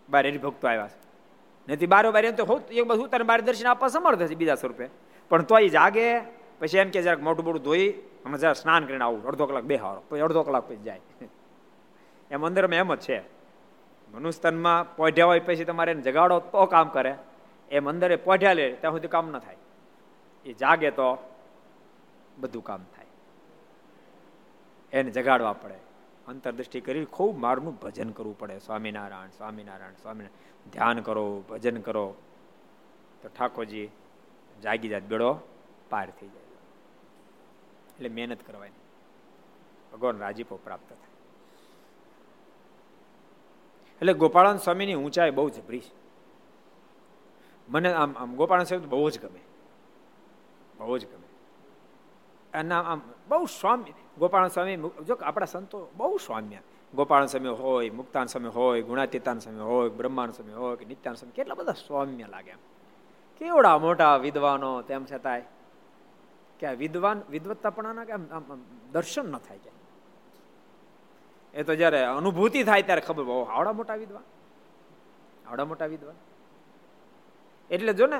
બાર એની ભક્તો આવ્યા છે. નથી બારો બાર તો એક બધું તને બાર દર્શન આપવા સમર્થ છે બીજા સ્વરૂપે. પણ તો એ જાગે, પછી એમ કે જરાક મોટું મોટું ધોઈ, હમણાં જરા સ્નાન કરીને આવું, અડધો કલાક બે હારો પછી અડધો કલાક પછી જાય. એમ અંદરમાં એમ જ છે. મનુસ્તનમાં પોઢ્યા હોય પછી તમારે એને જગાડો તો કામ કરે. એમ અંદરે પોઢ્યા લે, ત્યાં સુધી કામ ન થાય. એ જાગે તો બધું કામ થાય. એને જગાડવા પડે. અંતરદૃષ્ટિ કરી ખૂબ મારનું ભજન કરવું પડે. સ્વામિનારાયણ સ્વામિનારાયણ સ્વામિનારાયણ. ધ્યાન કરો, ભજન કરો. તો ઠાકોરજી જાગી જાત બેડો પાર થઈ જાય. એટલે મહેનત કરવાની. ભગવાન રાજીપો પ્રાપ્ત થાય. એટલે ગોપાળાન સ્વામીની ઊંચાઈ બહુ જબરી છે. મને આમ આમ ગોપાળન સ્વામી બહુ જ ગમે. બહુ જ ગમે. અને આમ બહુ સ્વામી, ગોપાલ સ્વામી, જો આપણા સંતો બહુ સ્વામ્ય. ગોપાલ સ્વામી હોય, મુક્તાન સ્વામી હોય, ગુણાતીતાન સ્વામી હોય, બ્રહ્માન સ્વામી હોય કે નિત્યાન સ્વામી, કેટલા બધા સ્વામ્ય લાગે કેવડા મોટા વિદ્વાનો તેમ છતાંય કે વિદ્વાન, વિદવત્તાપણાના કે દર્શન ન થાય જાય એ તો જ્યારે અનુભૂતિ થાય ત્યારે ખબર બહુ આવડા મોટા વિદ્વાન. આવડા મોટા વિદ્વાન. એટલે જો ને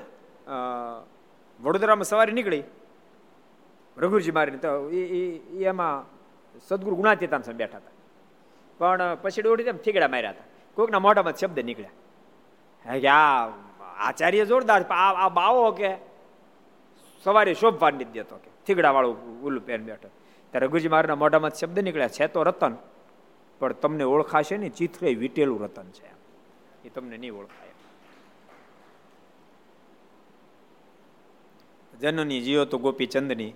વડોદરામાં સવારે નીકળી રઘુજી મારીને તો એ એમાં સદગુરુ ગુણાતીતાન સામે બેઠા હતા. પણ પછી દોડી તેમ થીગડા માર્યા હતા. કોઈકના મોઢામાં શબ્દ નીકળ્યા. કે આ આચાર્ય જોરદાર આ બાવો કે સવારે શોભવા નથી દેતો કે થીગડા વાળું પેન બેઠો. ત્યારે રઘુજી મારના મોઢામાં શબ્દ નીકળ્યા, છે તો રતન, પણ તમને ઓળખાશે ને ચિત્રે વીટેલું રતન છે. એ તમને નહીં ઓળખાય. જનની જીવો તો ગોપીચંદની.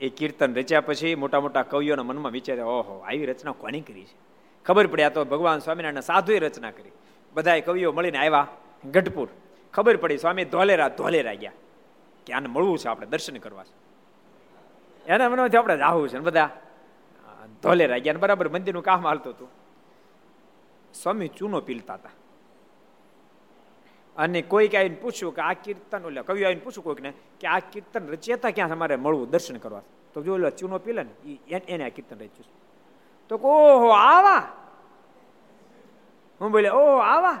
એ કીર્તન રચ્યા પછી મોટા મોટા કવિઓના મનમાં વિચારે ઓહો, આવી રચના કોની કરી છે? ખબર પડી, આ તો ભગવાન સ્વામિનારાયણ સાધુએ રચના કરી. બધા કવિઓ મળીને આવ્યા ગઢપુર. ખબર પડી, સ્વામી ધોલેરા ધોલેરા ગયા. કે આને મળવું છે આપણે દર્શન કરવા છે? એના મનમાંથી આપણે જવું છે બધા. ધોલેરા ગયા બરાબર મંદિરનું કામ હાલતું હતું. સ્વામી ચૂનો પીલતા હતા. અને કોઈક આવીને પૂછ્યું કે આ કીર્તન એટલે કવિ આવીને પૂછ્યું કોઈકને કે આ કીર્તન રચ્યતા ક્યાં અમારે મળવું, દર્શન કરવા. તો જો ચૂનો પીલે ને એને આ કીર્તન રચ્યું તો ઓહો, આવા? હું બોલે ઓહો, આવા?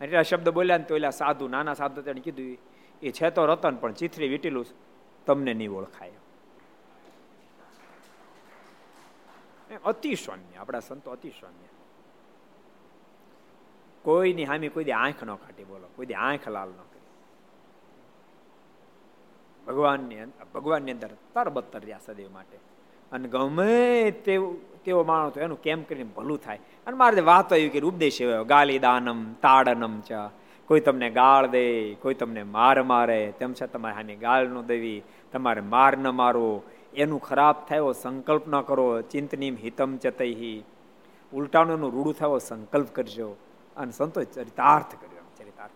એટલા શબ્દ બોલ્યા ને તો ઓલા સાધુ, નાના સાધુ તેને કીધું એ છે તો રતન, પણ ચીથરી વીટેલું તમને નહીં ઓળખાય. અતિ સૌમ્ય આપણા સંતો અતિ સ્વામ્ય કોઈની હામી કોઈ આંખ ન કાઢી, બોલો. કોઈ દે આંખ લાલ ન કરી. ભગવાનની ભગવાનની અંદર તરબતર રહ્યા સદૈવ માટે. અને ગમે તેવું, તેવો માણસ એનું કેમ કરીને ભલું થાય? અને મારે વાત આવી કે ઉપદેશ એવો ગાલી દાનમ તાડનમ ચ કોઈ તમને ગાળ દે, કોઈ તમને માર મારે, તેમ છતાં તમારે હાની ગાળ ન દેવી, તમારે માર ન મારો એનું ખરાબ થયો સંકલ્પ ન કરો. ચિંતનીમ હિતમ ચતઈ ઉલટાનું રૂડું થયો સંકલ્પ કરજો. અને સંતો ચરિતાર્થ કર્યો ચરિતાર્થ.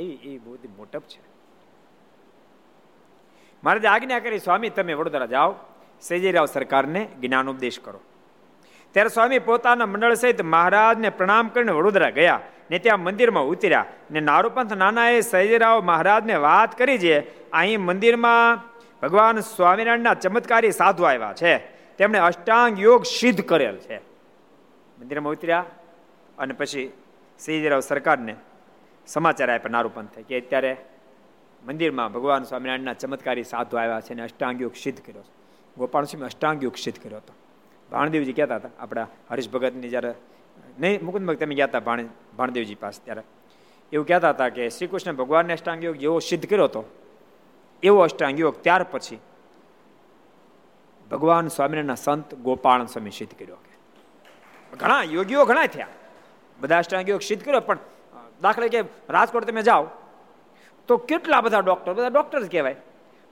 એ એ બહુ મોટપ છે. મારે આજ્ઞા કરી, સ્વામી, તમે વડોદરા જાઓ, સેજીરાવ સરકારને જ્ઞાન ઉપદેશ કરો. ત્યારે સ્વામી પોતાના મંડળ સહિત મહારાજને પ્રણામ કરીને વડોદરા ગયા ને ત્યાં મંદિરમાં ઉતર્યા ને નારૂપંથ નાનાએ સૈજરાવ મહારાજને વાત કરી છે અહીં મંદિરમાં ભગવાન સ્વામિનારાયણના ચમત્કારી સાધુ આવ્યા છે. તેમણે અષ્ટાંગ યોગ સિદ્ધ કરેલ છે. મંદિરમાં ઉતર્યા અને પછી શ્રીજીરાવ સરકારને સમાચાર આપ્યા, નારૂપંથે કે અત્યારે મંદિરમાં ભગવાન સ્વામિનારાયણના ચમત્કારી સાધુ આવ્યા છે અને અષ્ટાંગ યોગ સિદ્ધ કર્યો છે. ગોપાલ સિંહ અષ્ટાંગ સિદ્ધ કર્યો હતો. ભાણદેવજી કહેતા હતા, આપણા હરીશ ભગતની જ્યારે, નહીં, મુકુદ ભગત તમે ગયા હતા ભાણ, ભાણદેવજી પાસે ત્યારે. એવું કહેતા હતા કે શ્રી કૃષ્ણ ભગવાનને અષ્ટાંગયોગ જેવો સિદ્ધ કર્યો હતો, એવો અષ્ટાંગયોગ ત્યાર પછી ભગવાન સ્વામિનારાયણના સંત ગોપાલ સ્વામી સિદ્ધ કર્યો. ઘણા યોગીઓ ઘણા થયા. બધા અષ્ટાંગ યોગ સિદ્ધ કર્યો, પણ દાખલા કે રાજકોટ તમે જાઓ તો કેટલા બધા ડોક્ટર બધા ડોક્ટર જ કહેવાય.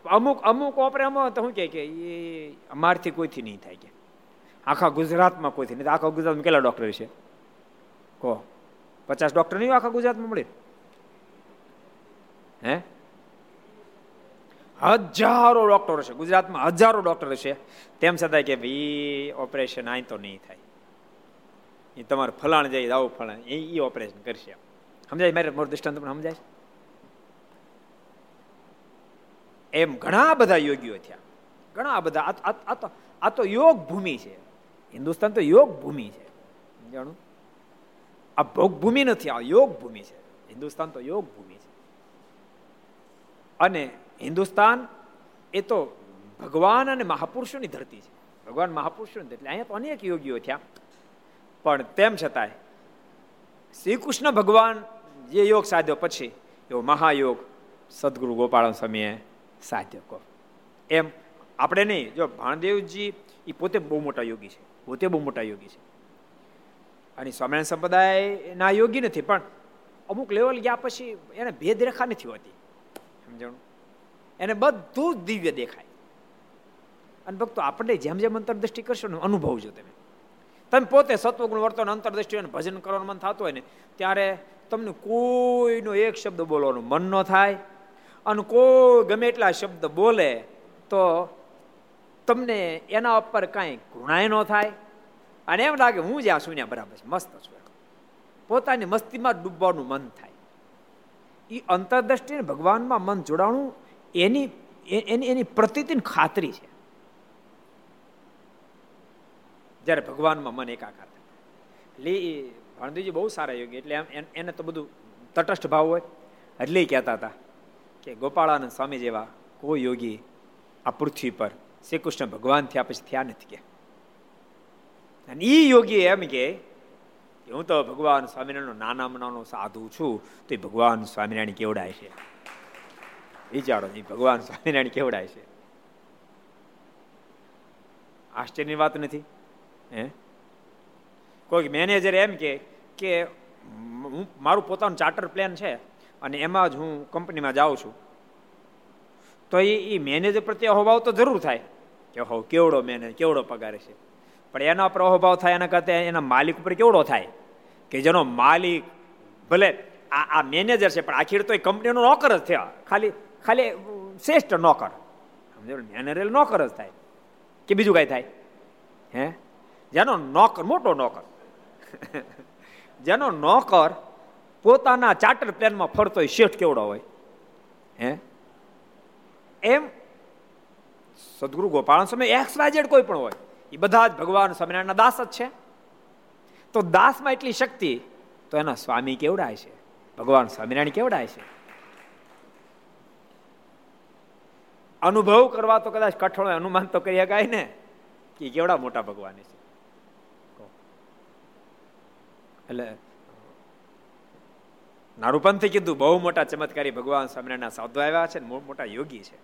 અમુક અમુક ઓપરે અમુક, તો શું કહે કે એ અમારથી કોઈથી નહીં થાય કે. આખા ગુજરાતમાં કોઈથી નહીં આખા ગુજરાતમાં કેટલા ડોક્ટર છે? કહો. પચાસ ડોક્ટર નહીં આખા ગુજરાતમાં મળે? હે? હજારો ડોક્ટરો છે. ગુજરાતમાં હજારો ડોક્ટર છે. તેમ છતાં કે ભાઈ ઓપરેશન અહીં તો નહીં થાય. એ તમારે ફલાણ જાય આવું ફલાણ. એ ઓપરેશન કરશે સમજાય? મારે મોર દૃષ્ટાંત પણ સમજાય એમ ઘણા બધા યોગીઓ થયા. ઘણા બધા. આ તો યોગ ભૂમિ છે. હિન્દુસ્તાન તો યોગ ભૂમિ છે. જાણું આ ભોગ ભૂમિ નથી, આ યોગ ભૂમિ છે. હિન્દુસ્તાન તો યોગ ભૂમિ છે. અને હિન્દુસ્તાન એ તો ભગવાન અને મહાપુરુષોની ધરતી છે. ભગવાન મહાપુરુષોની એટલે અહીંયા તો અનેક યોગીઓ થયા. પણ તેમ છતાંય શ્રી કૃષ્ણ ભગવાન જે યોગ સાધ્યો પછી એવો મહાયોગ સદગુરુ ગોપાલ સ્વામીએ સાધ્ય એમ આપણે નહીં, જો ભાણદેવજી એ પોતે બહુ મોટા યોગી છે, પોતે બહુ મોટા યોગી છે. અને સ્વામિનારાયણ સંપ્રદાયના યોગી નથી, પણ અમુક લેવલ ગયા પછી એને ભેદરેખા નથી હોતી. સમજણું? એને બધું દિવ્ય દેખાય. અને ભક્તો, આપણે જેમ જેમ અંતરદ્રષ્ટિ કરશો ને અનુભવજો તમે. તમે પોતે સત્વગુણ વર્તન અંતરદ્રષ્ટિ અને ભજન કરવાનું મન થતું હોય ને, ત્યારે તમને કોઈનો એક શબ્દ બોલવાનું મન ન થાય. અને કોઈ ગમે એટલા શબ્દ બોલે, તો તમને એના ઉપર કાંઈ ઘૃણાય ન થાય. અને એમ લાગે હું જ્યાં સુન્યા બરાબર છે, મસ્ત છું પોતાની મસ્તીમાં ડૂબવાનું મન થાય. એ અંતરદ્રષ્ટિ ભગવાનમાં મન જોડાણું એની એની એની પ્રતિતિની ખાતરી છે. જ્યારે ભગવાનમાં મન એકાકાર થાય. એટલે એ ભણદેવજી બહુ સારા યોગી, એટલે એમ એને તો બધું તટસ્થ ભાવ હોય. એટલે કહેતા હતા કે ગોપાળાનંદ સ્વામી જેવા કોઈ યોગી આ પૃથ્વી પર શ્રી કૃષ્ણ ભગવાન થયા પછી થયા નથી કે. અને એ યોગી એમ કે હું તો ભગવાન સ્વામિનારાયણ નાના નાનો સાધુ છું, તો એ ભગવાન સ્વામિનારાયણ કેવડાય છે? વિચારો એ ભગવાન સ્વામિનારાયણ કેવડાય છે? આશ્ચર્યની વાત નથી? હે? કોઈ મેનેજર એમ કે હું, મારું પોતાનું ચાર્ટર પ્લાન છે અને એમાં જ હું કંપનીમાં જાઉં છું. તો એ એ મેનેજર પ્રત્યે અહોભાવ તો જરૂર થાય. કે હો, કેવડો મેનેજ કેવડો પગાર છે. પણ એના પર અહોભાવ થાય એના કરતાં એના માલિક ઉપર કેવડો થાય? કે જેનો માલિક, ભલે આ આ મેનેજર છે, પણ આખીર તો એ કંપનીનો નોકર જ થયા ખાલી ખાલી શ્રેષ્ઠ નોકર. સમજો મેનેજર નોકર જ થાય. કે બીજું કાંઈ થાય? હે? જેનો નોકર, મોટો નોકર. જેનો નોકર પોતાના ચાર્ટર પ્લેનમાં ફરતો હોય, શેઠ કેવડો હોય? હે? એમ સદગુરુ ગોપાલ સમય એક્સ વાયઝેડ કોઈ પણ હોય એ બધા જ ભગવાન સ્વામિનારાયણના દાસ જ છે. તો દાસમાં એટલી શક્તિ, તો એના સ્વામી કેવડાય છે? ભગવાન સ્વામિનારાયણ કેવડાય છે? અનુભવ કરવા તો કદાચ કઠોળ અનુમાન તો કરી શકાય ને, કે કેવડા મોટા ભગવાન છે? એટલે નારૂપંથે કીધું, બહુ મોટા ચમત્કારી ભગવાન સ્વામિનારાયણ સાધુ આવ્યા છે મોટા યોગી છે.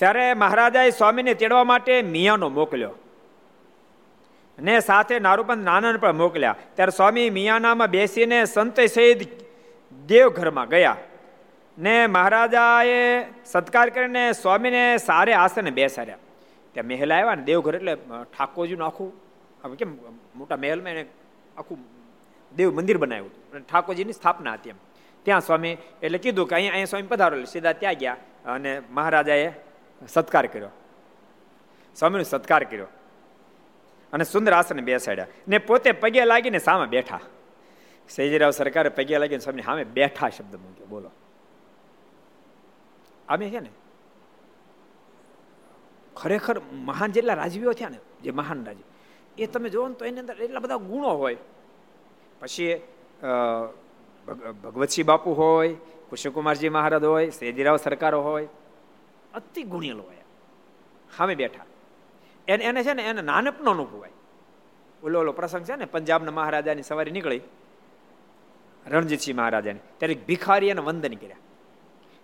ત્યારે મહારાજાએ સ્વામીને તેડવા માટે મિયાનો મોકલ્યો ને સાથે નારૂપંત નાનન પણ મોકલ્યા. ત્યારે સ્વામી મિયાનામાં બેસીને સંત સહિત દેવઘરમાં ગયા ને મહારાજાએ સત્કાર કરીને સ્વામીને સારે આસને બેસાડ્યા. ત્યાં મહેલ આવ્યા ને દેવઘર એટલે ઠાકોરજીનું આખું કેમ મોટા મહેલમાં એને આખું દેવ મંદિર બનાવ્યું હતું. અને ઠાકોરજીની સ્થાપના હતી એમ. ત્યાં સ્વામી એટલે કીધું કે અહીંયા અહીંયા સ્વામી પધારો સીધા ત્યાં ગયા અને મહારાજાએ સત્કાર કર્યો. સ્વામીનો સત્કાર કર્યો. અને સુંદર આસને બેસાડ્યા. ને પોતે પગે લાગીને સામે બેઠા. સૈજીરાવ સરકારે પગે લાગીને સ્વામી સામે બેઠા શબ્દ મૂક્યો. બોલો. અમે છે ને? ખરેખર મહાન જેટલા રાજવીઓ થયા ને, જે મહાન રાજવી, એ તમે જોવો ને તો એની અંદર એટલા બધા ગુણો હોય. પછી ભગવતસિંહ બાપુ હોય કૃષ્ણકુમારજી મહારાજ હોય સેજીરાવ સરકારો હોય, અતિ ગુણિયલ હોય. સામે બેઠા. એને એને છે ને, એને નાનપનો અનુભવાય ઓલો ઓલો પ્રસંગ છે ને, પંજાબના મહારાજાની સવારી નીકળી. રણજીતસિંહ મહારાજાને. ત્યારે ભિખારી એને વંદન કર્યા.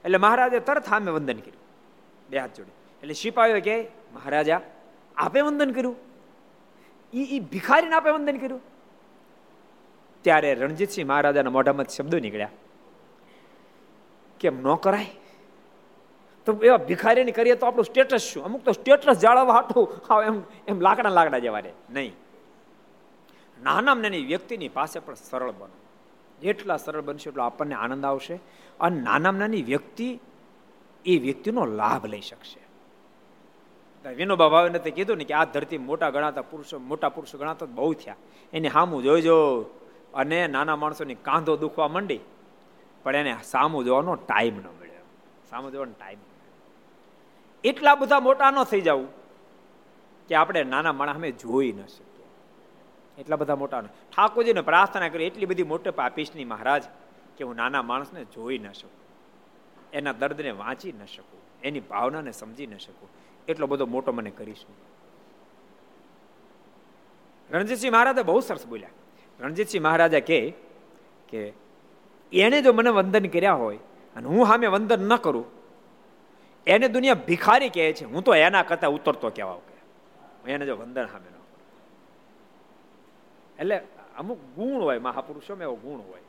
એટલે મહારાજે તરત સામે વંદન કર્યું. બે હાથ જોડે. એટલે સિપાહીઓ કે? મહારાજા, આપે વંદન કર્યું. એ એ ભિખારીને આપે વંદન કર્યું. ત્યારે રણજીતસિંહ મહારાજાના મોઢામાં શબ્દો નીકળ્યા. કેમ ન કરાય? તો એવા ભિખારીને કરીએ તો આપણું સ્ટેટસ શું? અમુક તો સ્ટેટસ જાળવવા હાટું એમ એમ લાકડા લાકડા જવા રે. નહીં. નાના નાની વ્યક્તિની પાસે પણ સરળ બનો. જેટલા સરળ બનશે એટલો આપણને આનંદ આવશે. અને નાના નાની વ્યક્તિ એ વ્યક્તિનો લાભ લઈ શકશે. વિનોબા ભાવે તે કીધું ને કે આ ધરતી મોટા ગણાતા પુરુષો, મોટા પુરુષો ગણાતા બહુ થયા. એને સામું જોઈજો. અને નાના માણસોની કાંધો દુખવા માંડી. પણ એને સામું જોવાનો ટાઈમ ન મળ્યો. સામું જોવાનો ટાઈમ એટલા બધા મોટા ન થઈ જવું કે આપણે નાના માણસ અમે જોઈ ન શકીએ. એટલા બધા મોટા ઠાકોરજીને પ્રાર્થના કરી, એટલી બધી મોટે પાપીશની મહારાજ કે હું નાના માણસને જોઈ ન શકું. એના દર્દને વાંચી ન શકું. એની ભાવનાને સમજી ન શકું. એટલો બધો મોટો મને કરીશું. રણજીતસિંહ મહારાજે બહુ સરસ બોલ્યા. રણજીતસિંહ મહારાજા કે કે એને જો મને વંદન કર્યા હોય અને હું સામે વંદન ન કરું, એને દુનિયા ભિખારી કહે છે, હું તો એના કરતા ઉતરતો કહેવા કે? એને જો વંદન સામે ન એટલે અમુક ગુણ હોય, મહાપુરુષોમાં એવો ગુણ હોય.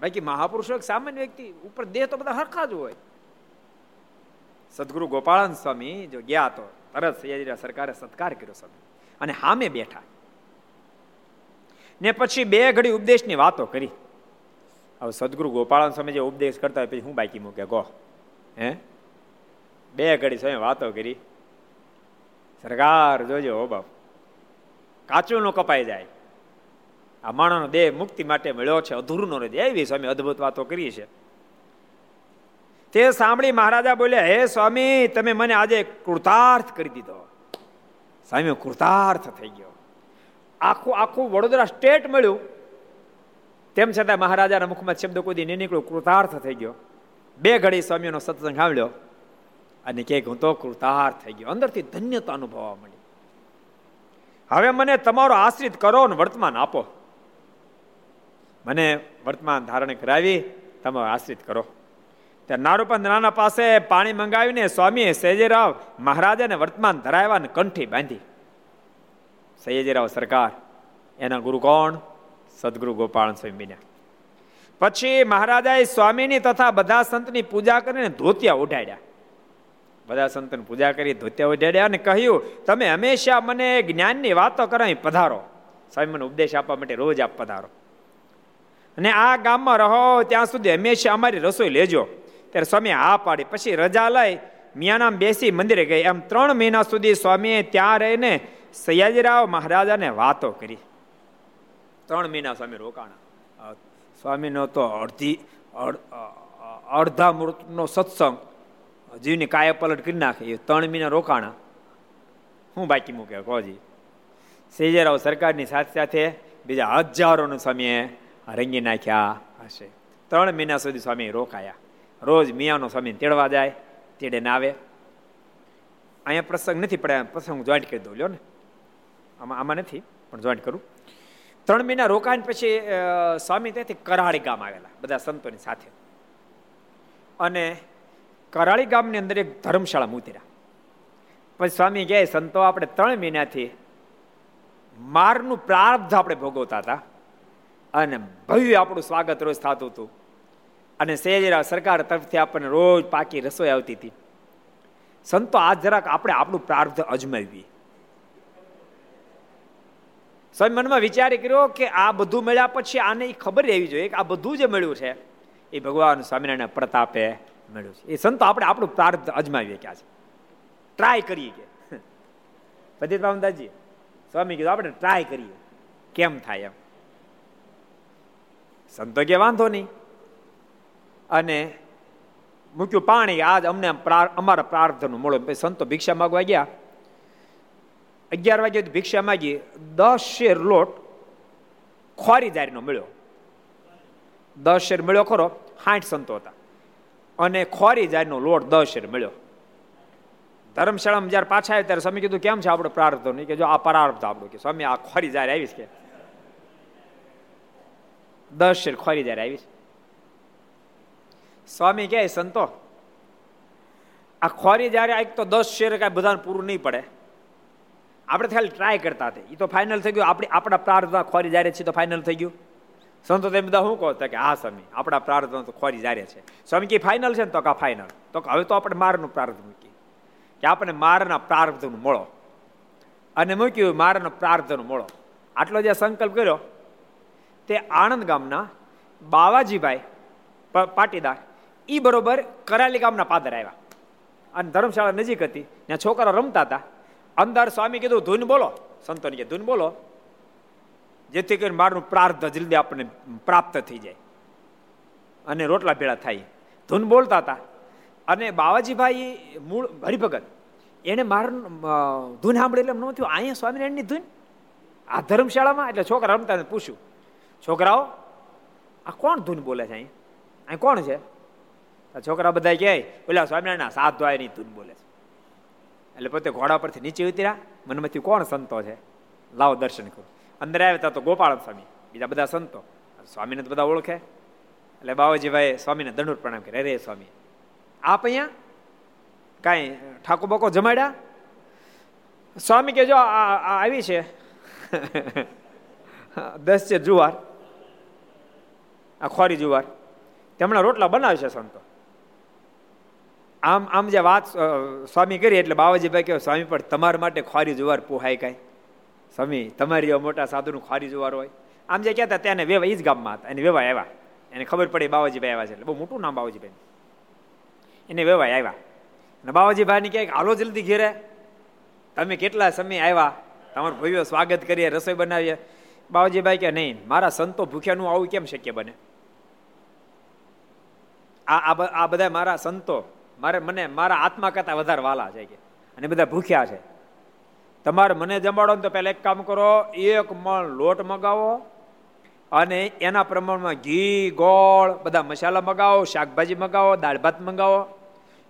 બાકી મહાપુરુષો એક સામાન્ય વ્યક્તિ ઉપર દેહ તો બધા હરખા જ હોય. સદગુરુ ગોપાળન સ્વામી જો ગયા તો તરત સૈયાજી સરકારે સત્કાર કર્યો સ્વામી. અને હામે બેઠા. ને પછી બે ઘડી ઉપદેશની વાતો કરી. હવે સદગુરુ ગોપાળન સ્વામી જે ઉપદેશ કરતા હોય પછી હું બાકી મૂકે? ગો. હે? બે ઘડી સ્વામી વાતો કરી. સરકાર જોજો હો બાપ. કાચું નો કપાઈ જાય. આ માણસનો દેહ મુક્તિ માટે મળ્યો છે, અધૂરું નો રહે. એવી સ્વામી અદભુત વાતો કરી છે. તે સાંભળી મહારાજા બોલ્યા, હે સ્વામી, તમે મને આજે કૃતાર્થ કરી દીધો. સ્વામી કૃતાર્થ થઈ ગયો. આખું આખું વડોદરા સ્ટેટ મળ્યું. તેમ છતાં મહારાજાના મુખમાં શબ્દ કોઈ નહીં નીકળ્યો, કૃતાર્થ થઈ ગયો. બે ઘડી સ્વામીનો સત્સંગ સાંભળ્યો અને કે, હું તો કૃતાર્થ થઈ ગયો. અંદરથી ધન્યતા અનુભવવા મળી હવે મને તમારો આશ્રિત કરો ને વર્તમાન આપો. મને વર્તમાન ધારણ કરાવી તમારો આશ્રિત કરો. ત્યાં નારૂપંત નાના પાસે પાણી મંગાવીને સ્વામીએ સૈજેરાવ મહારાજાને વર્તમાન ધરાવ્યા અને કંઠી બાંધી. સૈયજીરાવ સરકાર, એના ગુરુ કોણ? સદગુરુ ગોપાલ સ્વામી બન્યા પછી મહારાજાએ સ્વામીની તથા બધા સંતની પૂજા કરીને ધોતિયા ઉઢાડ્યા. બધા સંતની પૂજા કરી ધોતિયા ઉઢાડ્યા અને કહ્યું, તમે હંમેશા મને જ્ઞાનની વાતો કરાવી પધારો. સ્વામી મને ઉપદેશ આપવા માટે રોજ આપ પધારો. અને આ ગામમાં રહો, ત્યાં સુધી હંમેશા અમારી રસોઈ લેજો. ત્યારે સ્વામી હા પાડી. પછી રજા લઈ મિયાનામ બેસી મંદિરે ગઈ. એમ ત્રણ મહિના સુધી સ્વામીએ ત્યાં રહીને સયાજીરાવ મહારાજાને વાતો કરી. ત્રણ મહિના સ્વામી રોકાણા. સ્વામીનો તો અડધી અડધા મૃતનો સત્સંગ જીવની કાયા પલટ કરી નાખે. એ ત્રણ મહિના રોકાણા. હું બાકી મૂકે, કોજી? સેજેરાવ સરકારની સાથે સાથે બીજા હજારોનું સ્વામીએ રંગી નાખ્યા હશે. ત્રણ મહિના સુધી સ્વામી રોકાયા. રોજ મિયાનો સ્વામી તેડવા જાય, તેડે ને આવે. અહીંયા પ્રસંગ નથી પડ્યા પ્રસંગ જોઈન્ટ કરી દઉં, લ્યો ને. આમાં આમાં નથી, પણ જોઈન્ટ કરું. ત્રણ મહિના રોકાઈને પછી સ્વામી ત્યાંથી કરાળી ગામ આવેલા, બધા સંતોની સાથે. અને કરાળી ગામની અંદર એક ધર્મશાળા મૂતર્યા પછી સ્વામી કહે, સંતો, આપણે ત્રણ મહિનાથી મારનું પ્રારબ્ધ આપણે ભોગવતા હતા. અને ભવ્ય આપણું સ્વાગત રોજ થતું હતું. અને સહેજરા સરકાર તરફથી આપણને રોજ પાકી રસોઈ આવતી હતી. સંતો આ જરાક આપણે આપણું પ્રાર્થ અજમાવીએ. સ્વામી મનમાં વિચાર કર્યો કે આ બધું મળ્યા પછી આને ખબર રહેવી જોઈએ કે આ બધું જે મળ્યું છે, એ ભગવાન સ્વામિનારાયણ પ્રતાપે મળ્યું છે. એ સંતો આપણે આપણું પ્રાર્થ અજમાવીએ ક્યાં છે? ટ્રાય કરીએ કે. પદિત ભાવનદાસજી સ્વામી કીધું, આપણે ટ્રાય કરીએ. કેમ થાય એમ? સંતો કે, વાંધો નહીં. અને મૂક્યું પાણી, આજ અમને અમારા પ્રાર્થનું મળો. પછી સંતો ભિક્ષા માગવા ગયા. અગિયાર વાગે ભિક્ષા માગી, દસ શેર લોટ ખોરીદારીનો મળ્યો. દસ શેર મળ્યો ખરો હાઠ સંતો હતા. અને ખોરીદારીનો લોટ દસ શેર મળ્યો. ધર્મશાળામાં જયારે પાછા આવ્યા ત્યારે સ્વામી કીધું, કેમ છે આપણો પ્રાર્થ નહીં કે જો આ પ્રાર્થ આપણું. કે સ્વામી, આ ખોરી જ્યારે આવીશ કે? દસ શેર ખોરી જ્યારે આવીશ. સ્વામી કહે સંતો? આ ખોરી જ્યારે એક તો દસ શેર કાંઈ બધાને પૂરું નહીં પડે. આપણે ખાલી ટ્રાય કરતા હતા. એ તો ફાઇનલ થઈ ગયું. આપણે આપણા પ્રાર્થના ખોરી જ્યારે છે તો ફાઇનલ થઈ ગયું. સંતો તેમ બધા શું કહો કે, હા, સ્વામી, આપણા પ્રાર્થના તો ખોરી જારે છે. સ્વામી કે ફાઇનલ છે ને? તો કા ફાઇનલ તો હવે તો આપણે મારનું પ્રાર્થ મૂકી કે આપણે મારના પ્રાર્થનું મળો. અને મૂક્યું, મારાનો પ્રાર્થનો મળો. આટલો જે સંકલ્પ કર્યો, તે આણંદ ગામના બાવાજીભાઈ પાટીદાર એ બરોબર કરાલી ગામના પાદર આવ્યા. અને ધર્મશાળા નજીક હતી. ત્યાં છોકરા રમતા હતા. અંદર સ્વામી કીધું, ધૂન બોલો. સંતોની કે, ધૂન બોલો. જેથી કરીને મારું પ્રાર્થ જલ્દી આપણને પ્રાપ્ત થઈ જાય. અને રોટલા ભેળા થાય. ધૂન બોલતા હતા. અને બાવાજીભાઈ મૂળ હરિભગત, એને મારું ધૂન સાંભળી એટલે ન થયું, અહીંયા સ્વામિનારાયણની ધૂન? આ ધર્મશાળામાં? એટલે છોકરા રમતા પૂછ્યું, છોકરાઓ, આ કોણ ધૂન બોલે છે અહીં અહીં કોણ છે? છોકરા બધા કહે, ઓલા સ્વામિનારાયણ સાત નહીં તું બોલે એટલે પોતે ઘોડા પરથી નીચે ઉતર્યા. મનમાંથી કોણ સંતો છે? લાવો દર્શન કરો. અંદર આવ્યા તો ગોપાલ સ્વામી, બીજા બધા સંતો. સ્વામીને તો બધા ઓળખે. એટલે બાવાજીભાઈ સ્વામીને દંડોર પ્રણામ કરે રે સ્વામી, આપ અહીંયા કાંઈ ઠાકો બકો જમાડ્યા? સ્વામી કે, જો આવી છે. દસ છે જુવાર. આ ખોરી જુવાર. તેમણે રોટલા બનાવશે સંતો. આમ આમ જે વાત સ્વામી કરી એટલે બાવાજીભાઈ કહે, સ્વામી, પણ તમારા માટે ખોરી જુવાર પોહાય કાંઈ. સ્વામી, તમારી મોટા સાધુનું ખોરી જુવાર હોય. આમ જે કહેતા ત્યાં વેવા એ જ ગામમાં હતા. એને વેવા આવ્યા. એને ખબર પડી બાવાજીભાઈ આવ્યા છે એટલે. બહુ મોટું નામ બાવાજીભાઈ એને વેવાય આવ્યા. અને બાવાજીભાઈને કહે હાલો જલ્દી ઘેરે. તમે કેટલા સમય આવ્યા? તમારું ભવ્ય સ્વાગત કરીએ, રસોઈ બનાવીએ. બાવાજીભાઈ કે નહીં, મારા સંતો ભૂખ્યાનું આવું કેમ શક્ય બને? આ આ બધા મારા સંતો મારે મને, મારા આત્મા કરતા વધારે વાલા છે કે. અને બધા ભૂખ્યા છે. તમારે મને જમાડો ને તો પહેલાં એક કામ કરો, એક મણ લોટ મગાવો અને એના પ્રમાણમાં ઘી, ગોળ, બધા મસાલા મગાવો, શાકભાજી મગાવો, દાળ ભાત મગાવો,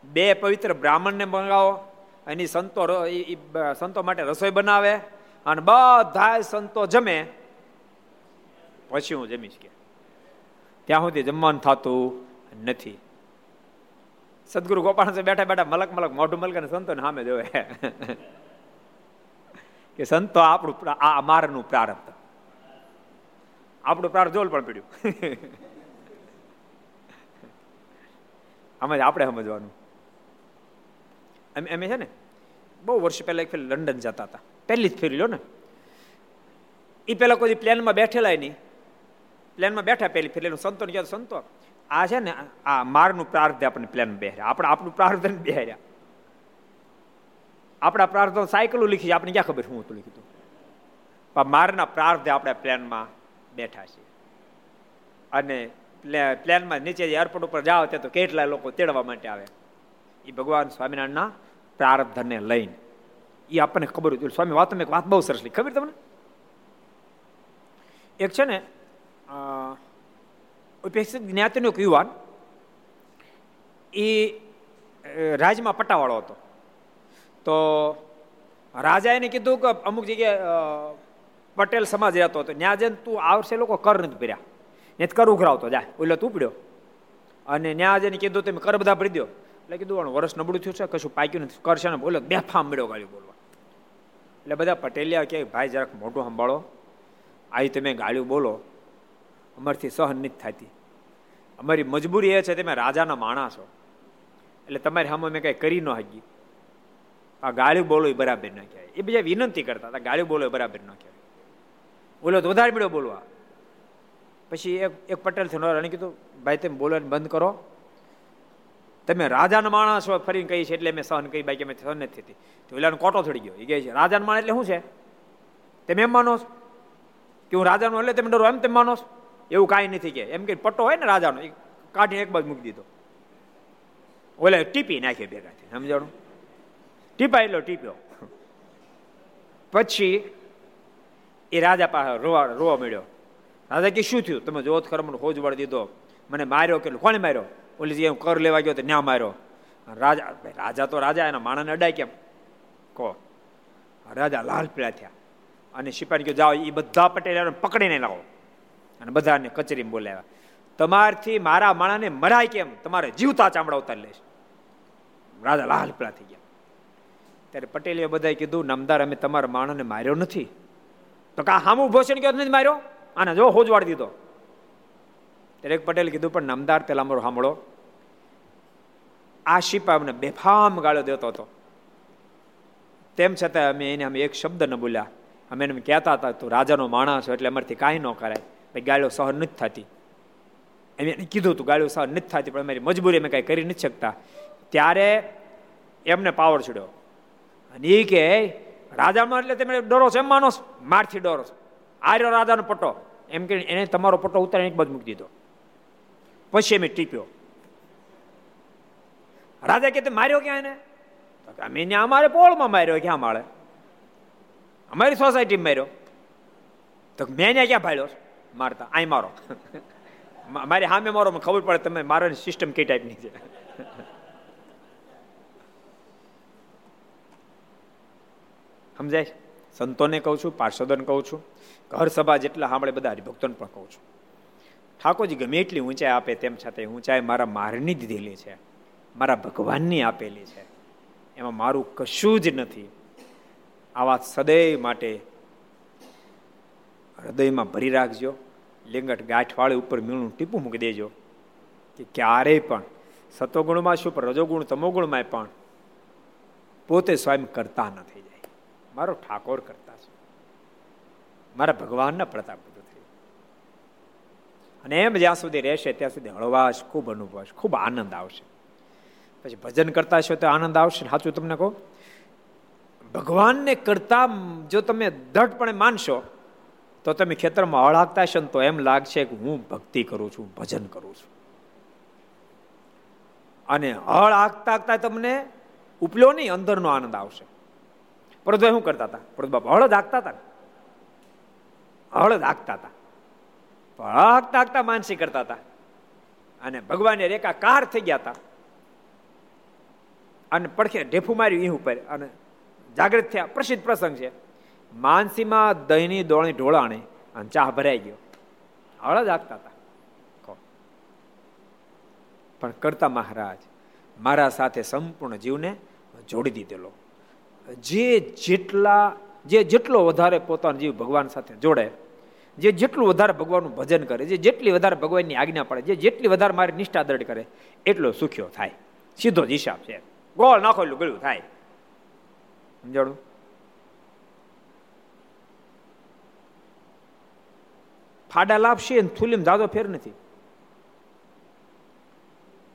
બે પવિત્ર બ્રાહ્મણને મંગાવો, એની સંતો સંતો માટે રસોઈ બનાવે અને બધા સંતો જમે. પછી હું જમીશ કે. ત્યાં સુધી જમવાનું થતું નથી. સદગુરુ ગોપાલ બેઠા બેઠા મલક મલક મોઢું મલક અને સંતો સામે જોવે. કે સંતો આપણું આ મારનું પ્રારબ્ધ. આપણું પ્રાર જોલ પણ પીડ્યું. આમાં આપણે સમજવાનું. એમ છે ને, બહુ વર્ષ પહેલા એક ફેરી લંડન જતા હતા. પહેલી જ ફેરી લો ને. એ પેલા કોઈ પ્લેનમાં બેઠેલા નહીં. પ્લેનમાં બેઠા પહેલી ફેરી સંતો ને સંતો આ છે ને, આ મારનું પ્રાર્થ આપણને પ્લેન બેહર્યા. આપણે આપણું પ્રાર્થ બેહર્યા. આપણા પ્રાર્થના સાયકલો લીખી આપણે ક્યાં ખબર હું હતું લીધું પણ મારના પ્રાર્થે આપણે પ્લેનમાં બેઠા છીએ અને પ્લેનમાં નીચે એરપોર્ટ ઉપર જાઓ તે તો કેટલા લોકો તેડવા માટે આવે? એ ભગવાન સ્વામિનારાયણના પ્રાર્થને લઈને. એ આપણને ખબર હતું સ્વામી વાત એક વાત બહુ સરસ લી ખબર તમને? એક છે ને ઉપેક્ષિત જ્ઞાતિનો એક યુવાન એ રાજમાં પટ્ટાવાળો હતો. તો રાજા એને કીધું કે અમુક જગ્યાએ પટેલ સમાજ રહેતો હતો. ત્યાં જઈને તું આવશે લોકો કર નથી ભર્યા ને કર ઉઘરાવતો. જાય ઓલો તું પડ્યો અને ત્યાં જઈને કીધું, તમે કર બધા ભરી દો. એટલે કીધું વર્ષ નબળું થયું છે, કશું પાક્યું નથી. કરશે ને. બોલો, બે ફામ મળ્યો ગાડી બોલવા. એટલે બધા પટેલિયા કે, ભાઈ, જરાક મોટું સંભાળો. આવી તમે ગાળ્યું બોલો. અમારથી સહન નથી થતી. અમારી મજબૂરી એ છે તમે રાજાના માણસો એટલે તમારી સામે મેં કંઈ કરી ન હકી આ ગાળ્યું બોલો એ બરાબર ન કહેવાય. એ બીજા વિનંતી કરતા હતા, ગાળ્યું બોલો બરાબર ન કહેવાય. બોલો તો વધારે મળ્યો બોલવા. પછી એક એક પટેલ થયો એને કીધું, ભાઈ તમે બોલવાનું બંધ કરો. તમે રાજાના માણસ ફરીને કહી છે એટલે મેં સહન કહી બાકી મેં સહન નથી થતી. તો ઓલાનો કોટો થઈ ગયો. એ કહે છે, રાજાના માણસ એટલે શું છે? તમે એમ માનો છો? કે હું રાજાનો એટલે તમે ડરો, એમ તમે માનો છો? એવું કાંઈ નથી કે. એમ કે પટ્ટો હોય ને રાજાનો, એ કાઢીને એક બાજુ મૂકી દીધો. ઓલે ટીપી નાખી ભેગાથી સમજાણું? ટીપાય એટલો ટીપ્યો. પછી એ રાજા પાસે રોવા રોવા મળ્યો રાજા કે, શું થયું? તમે જોત ખરો, મને હોજ વળી દીધો. મને માર્યો કે, કોણે માર્યો? ઓલી જે કર લેવા ગયો તો ન્યા માર્યો. રાજા રાજા તો રાજા, એના માણસને અડાય કેમ? કહો રાજા લાલ પીળા થયા. અને સિપાહી ગયો જાઓ એ બધા પટેલ પકડીને લાવો. અને બધાને કચેરી બોલાવ્યા. તમારથી મારા માણાને મરાય કેમ? તમારે જીવતા ચામડા ઉતાર લઈશ. રાજા લાલ થઈ ગયા. ત્યારે પટેલે બધાએ કીધું, નામદાર, અમે તમારા માણસને માર્યો નથી. તો કા હામું ભોષણ કયો નથી માર્યો? આને જો હોજવાડી દીધો. ત્યારે એક પટેલ કીધું, પણ નામદાર, પેલા મારો સાંભળો આ શિપા અમને બેફામ ગાળો દેતો હતો. તેમ છતાં અમે એને અમે એક શબ્દ ન બોલ્યા. અમે એને કહેતા હતા, તું રાજાનો માણસ એટલે અમારથી કાંઈ ન કરાય. ભાઈ ગાળો સહન નથી થતી. એમ એને કીધું હતું ગાળો સહન નથી થતી, પણ અમારી મજબૂરી અમે કાંઈ કરી નથી શકતા. ત્યારે એમને પાવર છોડ્યો અને એ કે, રાજામાં એટલે તમે ડરો છો, એમ માનો મારથી ડરો છો. આર્યો રાજાનો પટ્ટો. એમ કે, એને તમારો પટ્ટો ઉતારીને એક બાજુ મૂકી દીધો. પછી એમ ટીપ્યો. રાજા કે માર્યો ક્યાં એને? અમે અમારે પોળમાં માર્યો, ક્યાં માળે? અમારી સોસાયટીમાં માર્યો. તો મેં ક્યાં ભાડ્યો મારતા. અહીં મારો. મારી સામે મારો ખબર પડે તમે મારવાની સિસ્ટમ કઈ ટાઈપની છે. સમજાય? સંતોને કહું છું, પાર્ષદોને કહું છું, ઘર સભા જેટલા સાંભળે બધા હરિભક્તોને પણ કહું છું. ઠાકોરજી ગમે એટલી ઊંચાઈ આપે તેમ છતાં ઊંચાઈ મારા મારની દીધેલી છે. મારા ભગવાનની આપેલી છે. એમાં મારું કશું જ નથી. આ વાત સદૈવ માટે હૃદયમાં ભરી રાખજો. લિંગટ ગાંઠવાળી ઉપર મીણું ટીપું મૂકી દેજો. કે ક્યારેય પણ સતોગુણમાં શું, પણ રજોગુણ તમોગુણમાં પણ પોતે સ્વયં કરતા ન થઈ જાય. મારો ઠાકોર કરતા છે. મારા ભગવાનના પ્રતાપ બધું થયું અને એમ જ્યાં સુધી રહેશે, ત્યાં સુધી હળવાશ, ખૂબ અનુભવાશ, ખૂબ આનંદ આવશે. પછી ભજન કરતા હશો તો આનંદ આવશે સાચું તમને કહું? ભગવાનને કરતા જો તમે દઢપણે માનશો તો તમે ખેતરમાં હળ હાંકતા હશો તો એમ લાગશે કે હું ભક્તિ કરું છું, ભજન કરું છું. અને હળ હાંકતા હાંકતા તમને ઉપલ્યો નહીં, અંદરનો આનંદ આવશે. પરદભાઈ શું કરતા હતા? પરદ બાપા હળદ હાંકતા હતા હળદ હાંકતા હતા. હાંકતા હાંકતા માનસી કરતા હતા. અને ભગવાને રેખા કાર થઈ ગયા હતા. અને પડખે ઢેફું માર્યું એ ઉપર. અને જાગૃત થયા. પ્રસિદ્ધ પ્રસંગ છે. માનસીમાં દહીંની દોણી ઢોળાણી અને ચા ભરાઈ ગયો. હળદ આપતા હતા. પણ કરતા મહારાજ, મારા સાથે સંપૂર્ણ જીવને જોડી દીધેલો. જે જેટલા, જે જેટલો વધારે પોતાનો જીવ ભગવાન સાથે જોડે, જે જેટલું વધારે ભગવાનનું ભજન કરે, જે જેટલી વધારે ભગવાનની આજ્ઞા પડે, જે જેટલી વધારે મારી નિષ્ઠા દ્રઢ કરે, એટલો સુખ્યો થાય. સીધો જ હિસાબ છે. ગોળ નાખો એટલું ગળ્યું થાય. સમજાણું? ફાડા લાપશે ને થુલીમ જાજો ફેર નથી.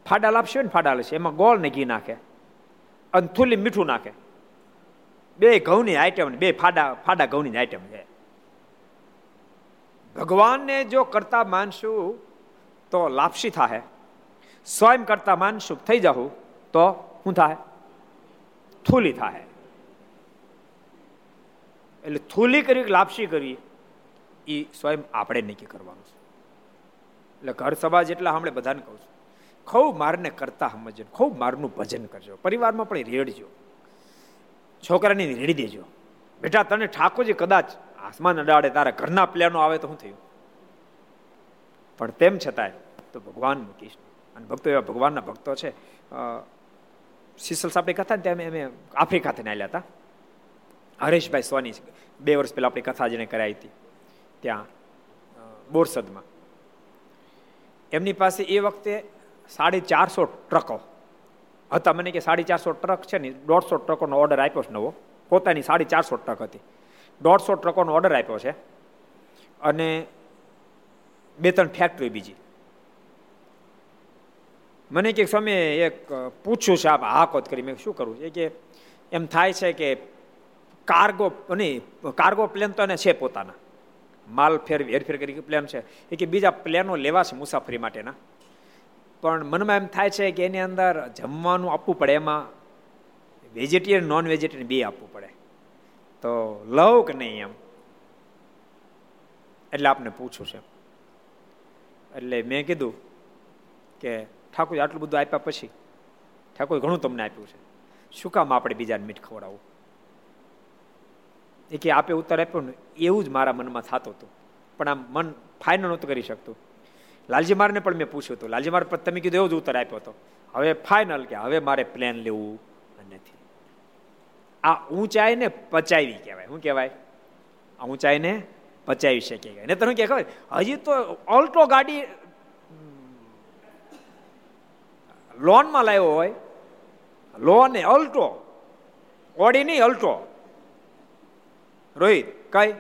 ફાડા લાપશે ને ફાડા લેશે, એમાં ગોળ ને ઘી નાખે અને થુલી મીઠું નાખે. બે ઘઉંની આઈટમ બે ફાડા ફાડા ઘઉંની આઈટમ છે. ભગવાનને જો કરતા માનશું તો લાપસી થાય સ્વયં કરતા માનશું થઈ જાઉં તો શું થાય થૂલી થાય એટલે થૂલી કરી લાપસી કરી? એ સ્વયં આપણે નક્કી કરવાનું છે. એટલે ઘર સભા જેટલા હમણાં બધાને કહું છું. ખૂબ મારને કરતા સમજજો ખૂબ મારનું ભજન કરજો. પરિવારમાં પણ રેડજો. છોકરાને રેડી દેજો. બેટા, તને ઠાકોરજી કદાચ આસમાન અડાડે, તારા ઘરના પ્લેનો આવે તો શું થયું? પણ તેમ છતાંય તો ભગવાન મૂકીશ અને ભક્તો એવા ભગવાનના ભક્તો છે. શીસલ સાહેબની કથા ત્યાં અમે આફ્રિકાથી નાલ્યા હતા. હરેશભાઈ સોની બે વર્ષ પહેલા આપણી કથા જેને કરાવી હતી. ત્યાં બોરસદમાં. એમની પાસે એ વખતે સાડી ચારસો ટ્રકો. હતા મને કે સાડી ચારસો ટ્રક છે ને, દોઢસો ટ્રકોનો ઓર્ડર આપ્યો છે નવો. પોતાની સાડી ચારસો ટ્રક હતી. દોઢસો ટ્રકોનો ઓર્ડર આપ્યો છે અને બે ત્રણ ફેક્ટરી બીજી. મને કે સ્વામી, એક પૂછ્યું છે, આપ હા કોત કરી, મેં શું કરવું છે? કે એમ થાય છે કે કાર્ગો નહીં કાર્ગો પ્લેન તો એને છે પોતાના. માલ ફેર હેરફેર કરી પ્લેન છે, એ કે બીજા પ્લેનો લેવા છે મુસાફરી માટેના. પણ મનમાં એમ થાય છે કે એની અંદર જમવાનું આપવું પડે, એમાં વેજીટેરિયન નોન વેજીટેરિયન બે આપવું પડે. તો લવ કે નહીં એમ? એટલે આપને પૂછું છે. એટલે મેં કીધું કે ઠાકોર આટલું બધું આપ્યા પછી ઠાકોર ઘણું તમને આપ્યું છે. શું કામ આપણે બીજાને મીઠ ખવડાવવું? એ કે આપે ઉત્તર આપ્યો ને, એવું જ મારા મનમાં થતું હતું. પણ આમ મન ફાઇનલ નહોતું કરી શકતું. લાલજી મારને પણ મેં પૂછ્યું હતું. લાલજી માર પર તમે કીધું એવું જ ઉત્તર આપ્યો હતો. હવે ફાઇનલ કે હવે મારે પ્લેન લેવું નથી. આ ઊંચાઈને પચાવી કહેવાય. શું કહેવાય? આ ઊંચાઈને પચાવી શકે ને તમે કે ખબર, હજી તો ઓલ્ટો ગાડી લોનમાં લાવ્યો હોય. લોન અલ્ટો ઓડી નહીં અલ્ટો રોહિત, કઈ?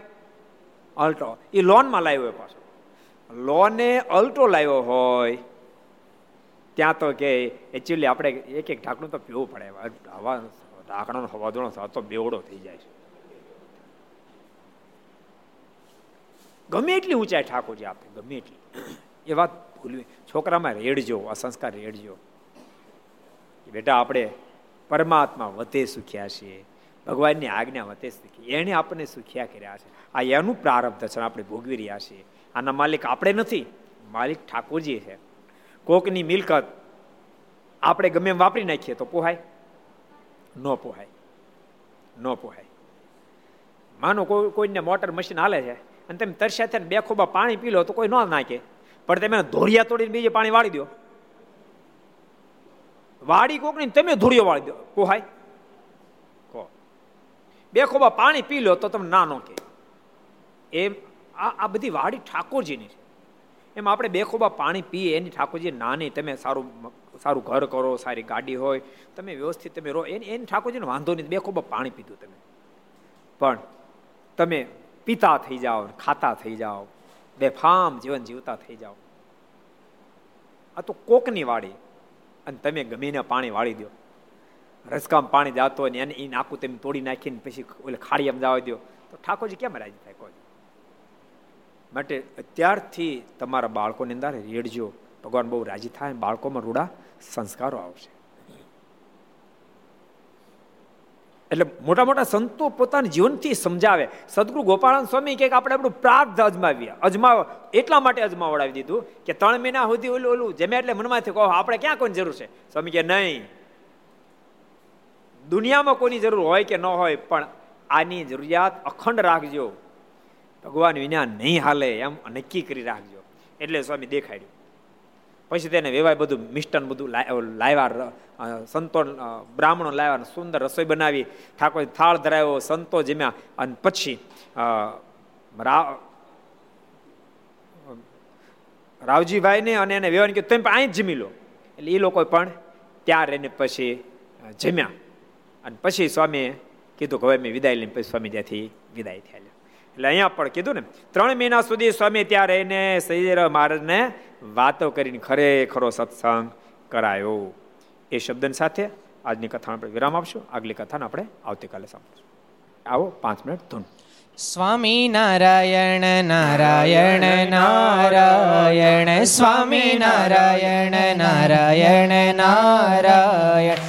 અલ્ટો. એ લોનમાં લાવ્યો પાછો. લોને અલ્ટો લાવ્યો હોય, ત્યાં તો કે એકચ્યુઅલી આપણે એક એક ઢાંકણું તો પીવું પડે. હવા ઢાંકણાનો હવાદોણો તો બેવડો થઈ જાય છે. ગમે એટલી ઊંચાઈ ઠાકોરજી આપે, ગમે એટલી. એ વાત ભૂલવી. છોકરામાં રેડજો આ સંસ્કાર રેડજો બેટા આપણે પરમાત્મા વતે સુખ્યા છીએ. ભગવાનની આજ્ઞા તે શીખી એણે આપણને સુખ્યા કર્યા છે? આ એનું પ્રારબ્ધ છે, આપણે ભોગવી રહ્યા છીએ. આના માલિક આપણે નથી, માલિક ઠાકોરજી છે. કોકની મિલકત આપણે ગમે એમ વાપરી નાખીએ તો પોહાય? ન પોહાય. ન પોહાય. માનો કોઈ, કોઈને મોટર મશીન હાલે છે, અને તમે તરસ્યા થઈને બે ખોબા પાણી પી લો તો કોઈ ન નાખે. પણ તમે ધોરિયા તોડીને બીજે પાણી વાળી દો. વાડી કોકની તમે ધોરિયો વાળી દો. પોહાય? બે ખોબા પાણી પી લો તો તમે ના નો કે એમ આ આ બધી વાડી ઠાકોરજીની છે. એમ આપણે બે ખોબા પાણી પીએ, એની ઠાકોરજી નાની, તમે સારું સારું ઘર કરો, સારી ગાડી હોય, તમે વ્યવસ્થિત તમે રહો, એની એની ઠાકોરજીને વાંધો નહીં, બે ખોબા પાણી પીધું તમે. પણ તમે પીતા થઈ જાઓ, ખાતા થઈ જાઓ, બેફામ જીવન જીવતા થઈ જાઓ. આ તો કોકની વાડી, અને તમે ગમીને પાણી વાળી દો. રસકામ પાણી જાતો ને એને એને આખું તેમ તોડી નાખીને પછી ઓલે ખાડી એમ જવા દો તો ઠાકોરજી કેમ રાજી થાય? કોઈ માટે અત્યારથી તમારા બાળકોની અંદર રેડજો. ભગવાન બહુ રાજી થાય બાળકોમાં રૂડા સંસ્કારો આવશે. એટલે મોટા મોટા સંતો પોતાના જીવનથી સમજાવે. સદગુરુ ગોપાળાન સ્વામી કે આપણે આપણું પ્રાર્થ અજમાવીએ. અજમાવ, એટલા માટે અજમાવડાવી દીધું કે ત્રણ મહિના સુધી ઓલું ઓલું જમ્યા એટલે મનમાંથી કહો આપણે ક્યાં કોઈ જરૂર છે? સ્વામી કે, નહીં. દુનિયામાં કોઈની જરૂર હોય કે ન હોય, પણ આની જરૂરિયાત અખંડ રાખજો. ભગવાન વિના નહીં હાલે એમ નક્કી કરી રાખજો. એટલે સ્વામી દેખાડ્યું. પછી તેને વેવાય બધું મિષ્ટન બધું લાવ્યા સંતો બ્રાહ્મણો લાવ્યા સુંદર રસોઈ બનાવી. ઠાકોર થાળ ધરાવ્યો સંતો જમ્યા. અને પછી રાવજીભાઈને અને એને વેવાને કીધું, તમે અહીં જ જમી લો. એટલે એ લોકો પણ ત્યાં રહીને પછી જમ્યા. અને પછી સ્વામીએ કીધું કે હવે મેં વિદાય લઈને પછી સ્વામી ત્યાંથી વિદાય થયા એટલે અહીંયા પણ કીધું ને, ત્રણ મહિના સુધી સ્વામી ત્યાં રહીને સૈયર મહારાજને વાતો કરીને ખરેખરો સત્સંગ કરાયો. એ શબ્દની સાથે આજની કથા આપણે વિરામ આપશું. આગલી કથાને આપણે આવતીકાલે સાંભળશું. આવો, પાંચ મિનિટ ધૂન. સ્વામી નારાયણ નારાયણ નારાયણ. સ્વામી નારાયણ નારાયણ નારાયણ.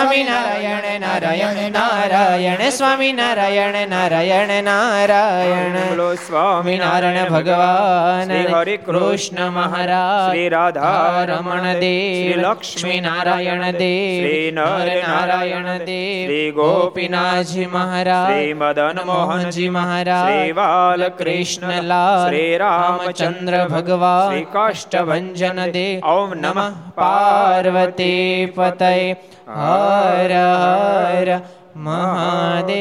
સ્વામિનારાયણ નારાયણ નારાયણ સ્વામિનારાયણ નારાયણ નારાયણ બોલો સ્વામિનારાયણ ભગવાન હરે કૃષ્ણ મહારાજ શ્રી રાધા રમણ દેવ લક્ષ્મી નારાયણ દેવ શ્રી નર નારાયણ દેવ શ્રી ગોપીનાથજી મહારાજ શ્રી મદન મોહનજી મહારાજ શ્રી કૃષ્ણલાલ શ્રી રામચંદ્ર ભગવાન શ્રી કાષ્ટભન દેવ ઓમ નમઃ પાર્વતી પતય. હર હર મહાદેવ.